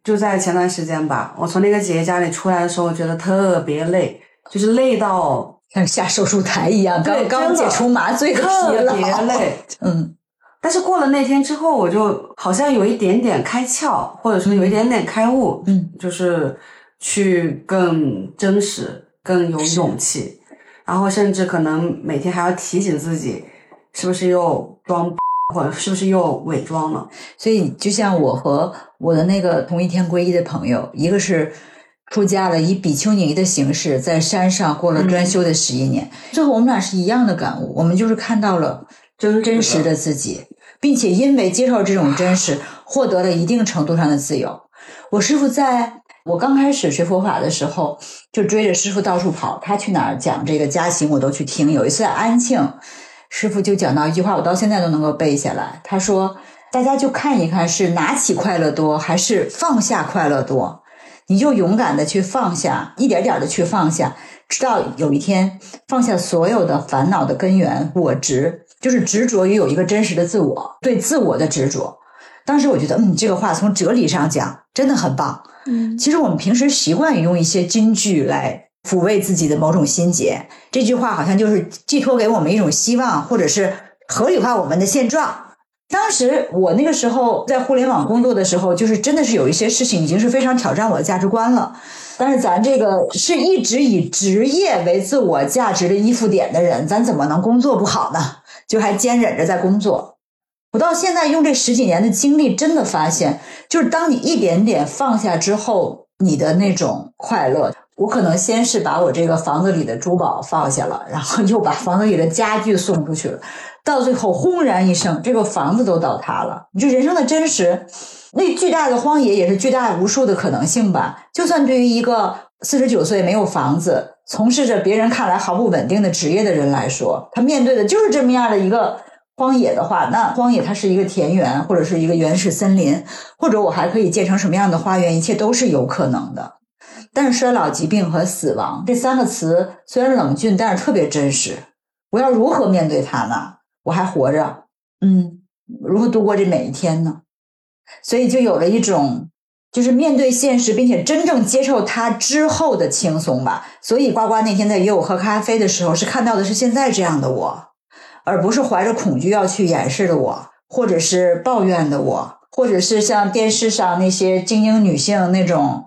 Speaker 4: 就在前段时间吧，我从那个姐姐家里出来的时候，我觉得特别累，就是累到
Speaker 1: 像下手术台一样，刚刚解除麻醉的
Speaker 4: 特
Speaker 1: 疲劳。
Speaker 4: 别累。[LAUGHS]
Speaker 1: 嗯，
Speaker 4: 但是过了那天之后，我就好像有一点点开窍，或者说有一点点开悟，
Speaker 1: 嗯，
Speaker 4: 就是去更真实、更有勇气，然后甚至可能每天还要提醒自己，是不是又装，或者是不是又伪装了？
Speaker 1: 所以就像我和我的那个同一天皈依的朋友，一个是出家了，以比丘尼的形式在山上过了专修的十一年，最后我们俩是一样的感悟，我们就是看到了
Speaker 4: 真
Speaker 1: 真实的自己，并且因为接受这种真实，获得了一定程度上的自由。我师傅在我刚开始学佛法的时候，就追着师傅到处跑，他去哪儿讲这个家行，我都去听。有一次在安庆，师傅就讲到一句话，我到现在都能够背下来。他说：“大家就看一看，是拿起快乐多，还是放下快乐多？你就勇敢的去放下，一点点的去放下，直到有一天放下所有的烦恼的根源，我执，就是执着于有一个真实的自我，对自我的执着。当时我觉得，嗯，这个话从哲理上讲真的很棒。
Speaker 3: 嗯
Speaker 1: 其实我们平时习惯于用一些金句来抚慰自己的某种心结，这句话好像就是寄托给我们一种希望，或者是合理化我们的现状。当时我那个时候在互联网工作的时候，就是真的是有一些事情已经是非常挑战我的价值观了。但是咱这个是一直以职业为自我价值的依附点的人，咱怎么能工作不好呢？就还坚忍着在工作。我到现在用这十几年的经历，真的发现，就是当你一点点放下之后，你的那种快乐。我可能先是把我这个房子里的珠宝放下了，然后又把房子里的家具送出去了，到最后轰然一声，这个房子都倒塌了。你这人生的真实，那巨大的荒野也是巨大无数的可能性吧。就算对于一个四十九岁没有房子，从事着别人看来毫不稳定的职业的人来说，他面对的就是这么样的一个荒野的话，那荒野它是一个田园，或者是一个原始森林，或者我还可以建成什么样的花园，一切都是有可能的。但是衰老、疾病和死亡这三个词虽然冷峻，但是特别真实。我要如何面对它呢？我还活着，嗯，如何度过这每一天呢？所以就有了一种，就是面对现实，并且真正接受它之后的轻松吧。所以呱呱那天在约我喝咖啡的时候，是看到的是现在这样的我，而不是怀着恐惧要去掩饰的我，或者是抱怨的我，或者是像电视上那些精英女性那种。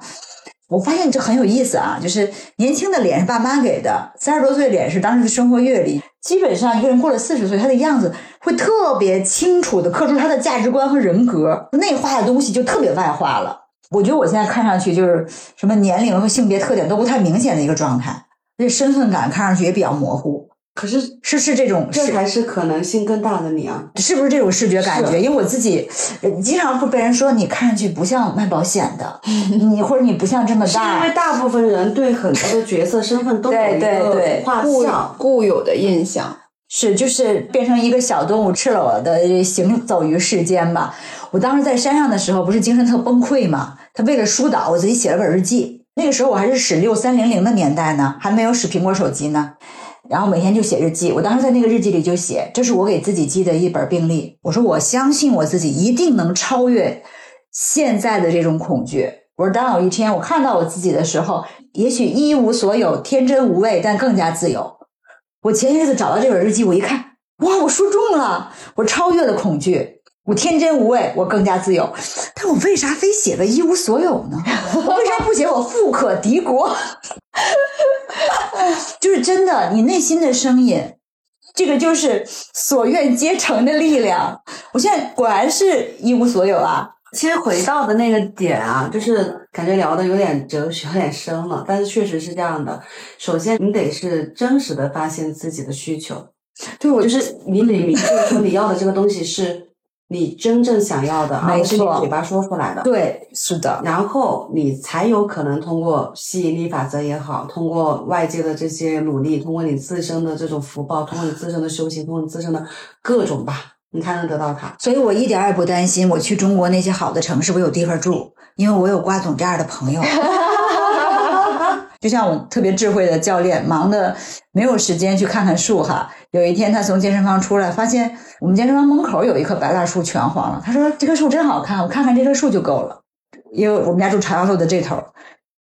Speaker 1: 我发现这很有意思啊，就是年轻的脸是爸妈给的，三十多岁脸是当时的生活阅历。基本上一个人过了四十岁，他的样子会特别清楚的刻出他的价值观和人格，内化的东西就特别外化了。我觉得我现在看上去就是什么年龄和性别特点都不太明显的一个状态，这身份感看上去也比较模糊。
Speaker 4: 可是
Speaker 1: 是是这种
Speaker 4: 这才是可能性更大的你啊！
Speaker 1: 是不是这种视觉感觉？因为我自己呃经常会被人说你看上去不像卖保险的，[LAUGHS] 你或者你不像这么
Speaker 4: 是因为。大部分人对很多的角色身份都 [LAUGHS] 有
Speaker 1: 对
Speaker 4: 一
Speaker 1: 对对
Speaker 4: 个画
Speaker 3: 固
Speaker 4: 像，
Speaker 3: 固有的印象。
Speaker 1: 是，就是变成一个小动物，赤裸的行走于世间吧。我当时在山上的时候，不是精神特崩溃嘛？他为了疏导，我自己写了本日记。那个时候我还是使六三零零的年代呢，还没有使苹果手机呢。然后每天就写日记。我当时在那个日记里就写，这是我给自己记的一本病历。我说我相信我自己一定能超越现在的这种恐惧。我说当有一天我看到我自己的时候，也许一无所有，天真无畏，但更加自由。我前些日子找到这本日记，我一看，哇，我说中了，我超越了恐惧，我天真无畏，我更加自由。但我为啥非写个一无所有呢？为啥不写我富可敌国？[LAUGHS] 就是真的，你内心的声音，这个就是所愿皆成的力量。我现在果然是一无所有啊！
Speaker 4: 其实回到的那个点啊，就是感觉聊的有点哲学，有点深了，但是确实是这样的。首先，你得是真实的发现自己的需求，
Speaker 1: 对我
Speaker 4: 就是你得明确说你要的这个东西是你真正想要的，而不是你嘴巴说出来的。
Speaker 1: 对，是的，
Speaker 4: 然后你才有可能通过吸引力法则也好，通过外界的这些努力，通过你自身的这种福报，通过你自身的修行，通过你自身的各种吧，你才能得到它。
Speaker 1: 所以我一点也不担心，我去中国那些好的城市，我有地方住，因为我有瓜总这样的朋友。[LAUGHS] 就像我特别智慧的教练，忙的没有时间去看看树哈。有一天他从健身房出来，发现我们健身房门口有一棵白蜡树全黄了。他说：“这棵树真好看，我看看这棵树就够了。”因为我们家住朝阳路的这头，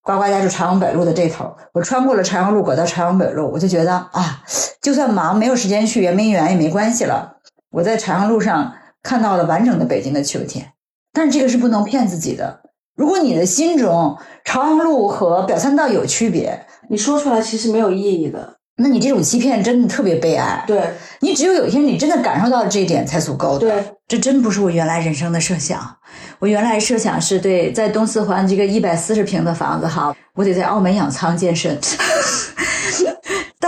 Speaker 1: 呱呱家住朝阳北路的这头，我穿过了朝阳路，拐到朝阳北路，我就觉得啊，就算忙没有时间去圆明园也没关系了。我在朝阳路上看到了完整的北京的秋天，但是这个是不能骗自己的。如果你的心中朝阳路和表参道有区别，
Speaker 4: 你说出来其实没有意义的。
Speaker 1: 那你这种欺骗真的特别悲哀。
Speaker 4: 对
Speaker 1: 你只有有一天你真的感受到了这一点才足够的。
Speaker 4: 对，
Speaker 1: 这真不是我原来人生的设想。我原来设想是对在东四环这个一百四十平的房子哈，我得在澳门养仓健身。[LAUGHS]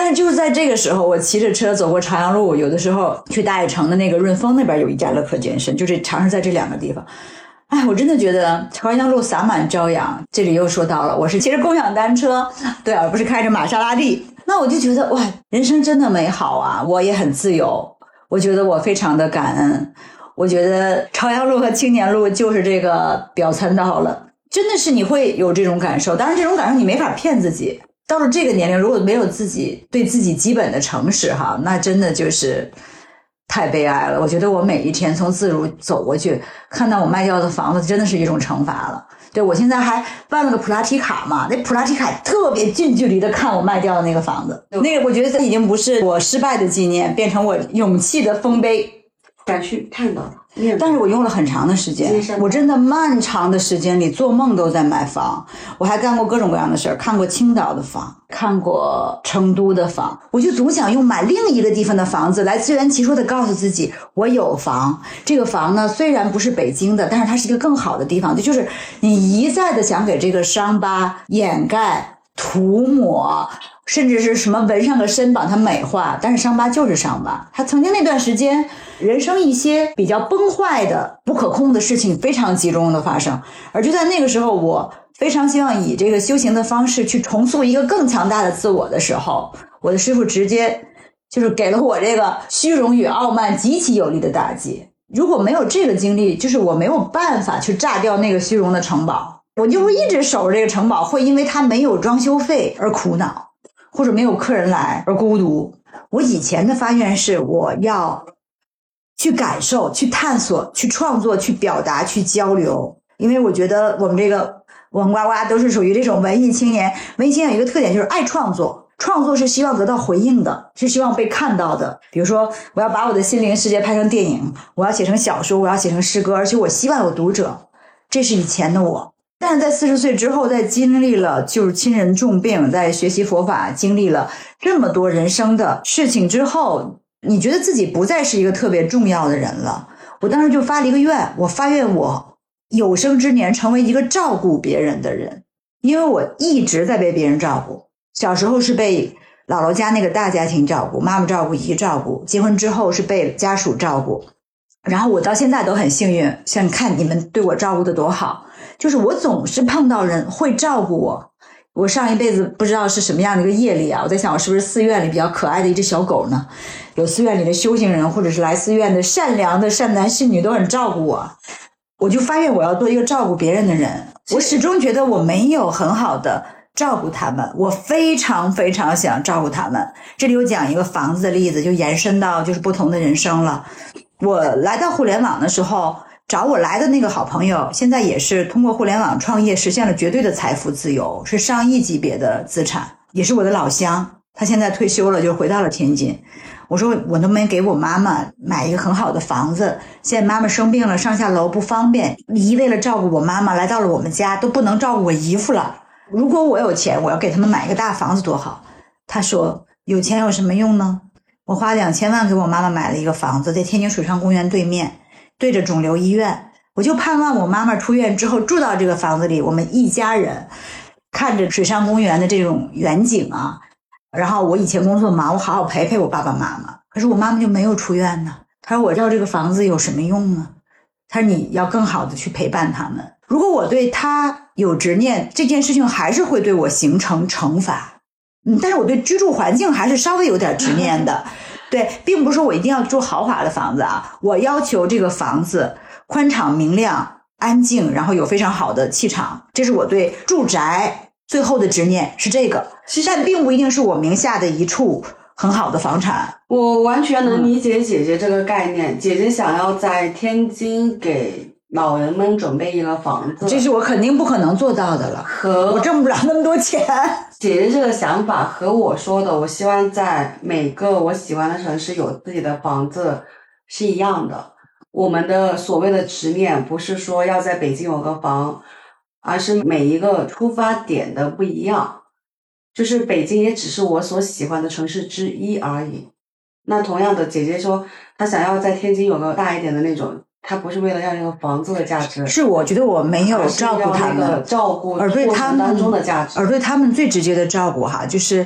Speaker 1: 但就是在这个时候，我骑着车走过朝阳路，有的时候去大悦城的那个润丰那边有一家乐可健身，就这尝试在这两个地方。哎，我真的觉得朝阳路洒满朝阳。这里又说到了，我是骑着共享单车，对，而不是开着玛莎拉蒂。那我就觉得哇，人生真的美好啊！我也很自由，我觉得我非常的感恩。我觉得朝阳路和青年路就是这个表参道了，真的是你会有这种感受。当然，这种感受你没法骗自己。到了这个年龄，如果没有自己对自己基本的诚实，哈，那真的就是太悲哀了。我觉得我每一天从自如走过去，看到我卖掉的房子，真的是一种惩罚了。对我现在还办了个普拉提卡嘛，那普拉提卡特别近距离的看我卖掉的那个房子，那个我觉得已经不是我失败的纪念，变成我勇气的丰碑。
Speaker 4: 敢去看到
Speaker 1: 但是我用了很长的时间，我真的漫长的时间里做梦都在买房，我还干过各种各样的事儿，看过青岛的房，看过成都的房，我就总想用买另一个地方的房子来自圆其说的告诉自己，我有房。这个房呢，虽然不是北京的，但是它是一个更好的地方。这就是你一再的想给这个伤疤掩盖、涂抹。甚至是什么纹上个身把它美化，但是伤疤就是伤疤。他曾经那段时间，人生一些比较崩坏的、不可控的事情非常集中的发生，而就在那个时候，我非常希望以这个修行的方式去重塑一个更强大的自我的时候，我的师傅直接就是给了我这个虚荣与傲慢极其有力的打击。如果没有这个经历，就是我没有办法去炸掉那个虚荣的城堡，我就会一直守着这个城堡，会因为它没有装修费而苦恼。或者没有客人来而孤独。我以前的发愿是，我要去感受、去探索、去创作、去表达、去交流。因为我觉得我们这个我们呱呱都是属于这种文艺青年。文艺青年有一个特点，就是爱创作。创作是希望得到回应的，是希望被看到的。比如说，我要把我的心灵世界拍成电影，我要写成小说，我要写成诗歌，而且我希望有读者。这是以前的我。但是在四十岁之后，在经历了就是亲人重病，在学习佛法，经历了这么多人生的事情之后，你觉得自己不再是一个特别重要的人了。我当时就发了一个愿，我发愿我有生之年成为一个照顾别人的人，因为我一直在被别人照顾。小时候是被姥姥家那个大家庭照顾，妈妈照顾，姨照顾；结婚之后是被家属照顾，然后我到现在都很幸运，像看你们对我照顾的多好。就是我总是碰到人会照顾我，我上一辈子不知道是什么样的一个业力啊！我在想，我是不是寺院里比较可爱的一只小狗呢？有寺院里的修行人，或者是来寺院的善良的善男信女都很照顾我，我就发现我要做一个照顾别人的人。我始终觉得我没有很好的照顾他们，我非常非常想照顾他们。这里我讲一个房子的例子，就延伸到就是不同的人生了。我来到互联网的时候。找我来的那个好朋友，现在也是通过互联网创业实现了绝对的财富自由，是上亿级别的资产，也是我的老乡。他现在退休了，就回到了天津。我说我能不能给我妈妈买一个很好的房子？现在妈妈生病了，上下楼不方便，姨为了照顾我妈妈来到了我们家，都不能照顾我姨夫了。如果我有钱，我要给他们买一个大房子多好。他说有钱有什么用呢？我花两千万给我妈妈买了一个房子，在天津水上公园对面。对着肿瘤医院，我就盼望我妈妈出院之后住到这个房子里，我们一家人看着水上公园的这种远景啊。然后我以前工作忙，我好好陪陪我爸爸妈妈。可是我妈妈就没有出院呢。她说：“我要这个房子有什么用呢？”她说：“你要更好的去陪伴他们。如果我对他有执念，这件事情还是会对我形成惩罚。嗯，但是我对居住环境还是稍微有点执念的。[LAUGHS] 对，并不是说我一定要住豪华的房子啊，我要求这个房子宽敞明亮、安静，然后有非常好的气场，这是我对住宅最后的执念是这个。但并不一定是我名下的一处很好的房产。
Speaker 4: 我完全能理解姐姐这个概念。姐姐想要在天津给老人们准备一个房子，
Speaker 1: 这是我肯定不可能做到的了，
Speaker 4: 和
Speaker 1: 我挣不了那么多钱。
Speaker 4: 姐姐这个想法和我说的，我希望在每个我喜欢的城市有自己的房子是一样的。我们的所谓的执念，不是说要在北京有个房，而是每一个出发点的不一样。就是北京也只是我所喜欢的城市之一而已。那同样的，姐姐说她想要在天津有个大一点的那种，她不是为了要那个房子的价值，
Speaker 1: 是我觉得我没有照顾他们，
Speaker 4: 照顾
Speaker 1: 而对他们
Speaker 4: 当中的价值。
Speaker 1: 而对他们最直接的照顾哈，就是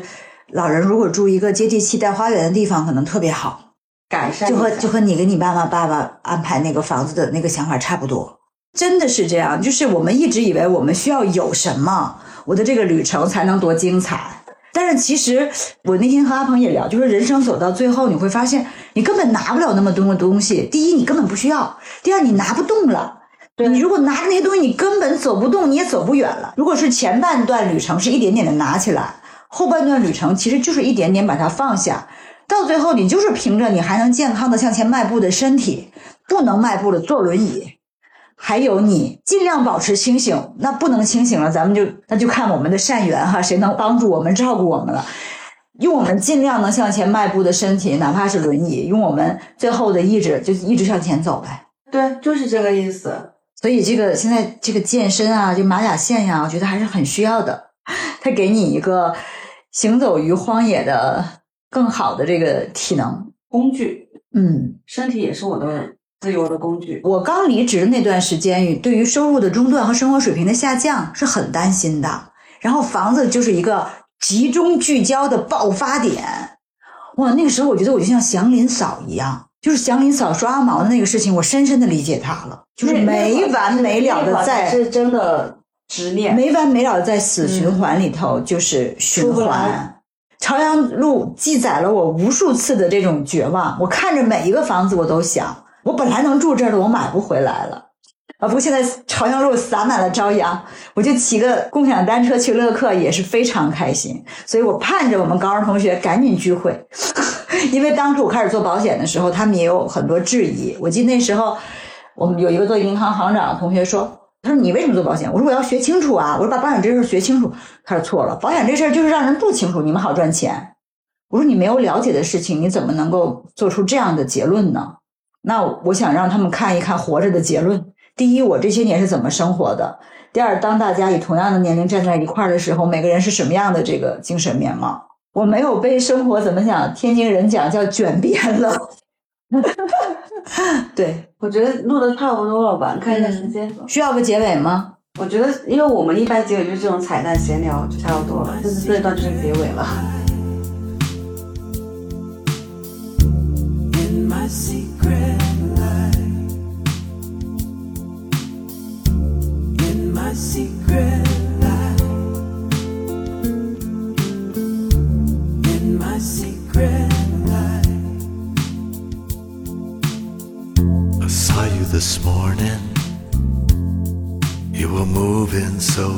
Speaker 1: 老人如果住一个接地气带花园的地方，可能特别好，
Speaker 4: 改善
Speaker 1: 就和就和你给你妈妈爸爸安排那个房子的那个想法差不多。真的是这样，就是我们一直以为我们需要有什么，我的这个旅程才能多精彩。但是其实我那天和阿鹏也聊，就是人生走到最后，你会发现你根本拿不了那么多的东西。第一，你根本不需要；第二，你拿不动了。
Speaker 4: 对
Speaker 1: 你如果拿着那些东西，你根本走不动，你也走不远了。如果是前半段旅程是一点点的拿起来，后半段旅程其实就是一点点把它放下，到最后你就是凭着你还能健康的向前迈步的身体，不能迈步的坐轮椅，还有你尽量保持清醒。那不能清醒了，咱们就那就看我们的善缘哈，谁能帮助我们、照顾我们了。用我们尽量能向前迈步的身体，哪怕是轮椅，用我们最后的意志，就一直向前走呗。
Speaker 4: 对，就是这个意思。
Speaker 1: 所以这个现在这个健身啊，就马甲线呀、我觉得还是很需要的。它给你一个行走于荒野的更好的这个体能。
Speaker 4: 工具，
Speaker 1: 嗯，
Speaker 4: 身体也是我的自由的工具。
Speaker 1: 我刚离职的那段时间，对于收入的中断和生活水平的下降是很担心的。然后房子就是一个集中聚焦的爆发点。哇，那个时候我觉得我就像祥林嫂一样，就是祥林嫂刷毛的那个事情，我深深的理解她了，就是没完没了的在
Speaker 4: 是真的执念。
Speaker 1: 没完没了的在死循环里头，就是循环。朝阳路记载了我无数次的这种绝望。我看着每一个房子，我都想，我本来能住这儿的，我买不回来了。啊，不过现在朝阳路洒满了朝阳，我就骑个共享单车去乐客也是非常开心。所以我盼着我们高中同学赶紧聚会，[LAUGHS] 因为当初我开始做保险的时候，他们也有很多质疑。我记得那时候我们有一个做银行行长的同学说。他说：“你为什么做保险？”我说：“我要学清楚啊！”我说：“把保险这事儿学清楚。”他说：“错了，保险这事儿就是让人不清楚，你们好赚钱。”我说：“你没有了解的事情，你怎么能够做出这样的结论呢？”那我想让他们看一看活着的结论。第一，我这些年是怎么生活的；第二，当大家以同样的年龄站在一块儿的时候，每个人是什么样的这个精神面貌？我没有被生活怎么讲？天津人讲叫卷边了。[LAUGHS] 对，
Speaker 4: 我觉得录的差不多了吧？看一下时间。
Speaker 1: 需要个结尾吗？
Speaker 4: 我觉得，因为我们一般结尾就是这种彩蛋闲聊，就差不多了。就是这一段就是结尾了。
Speaker 5: This morning. You were moving so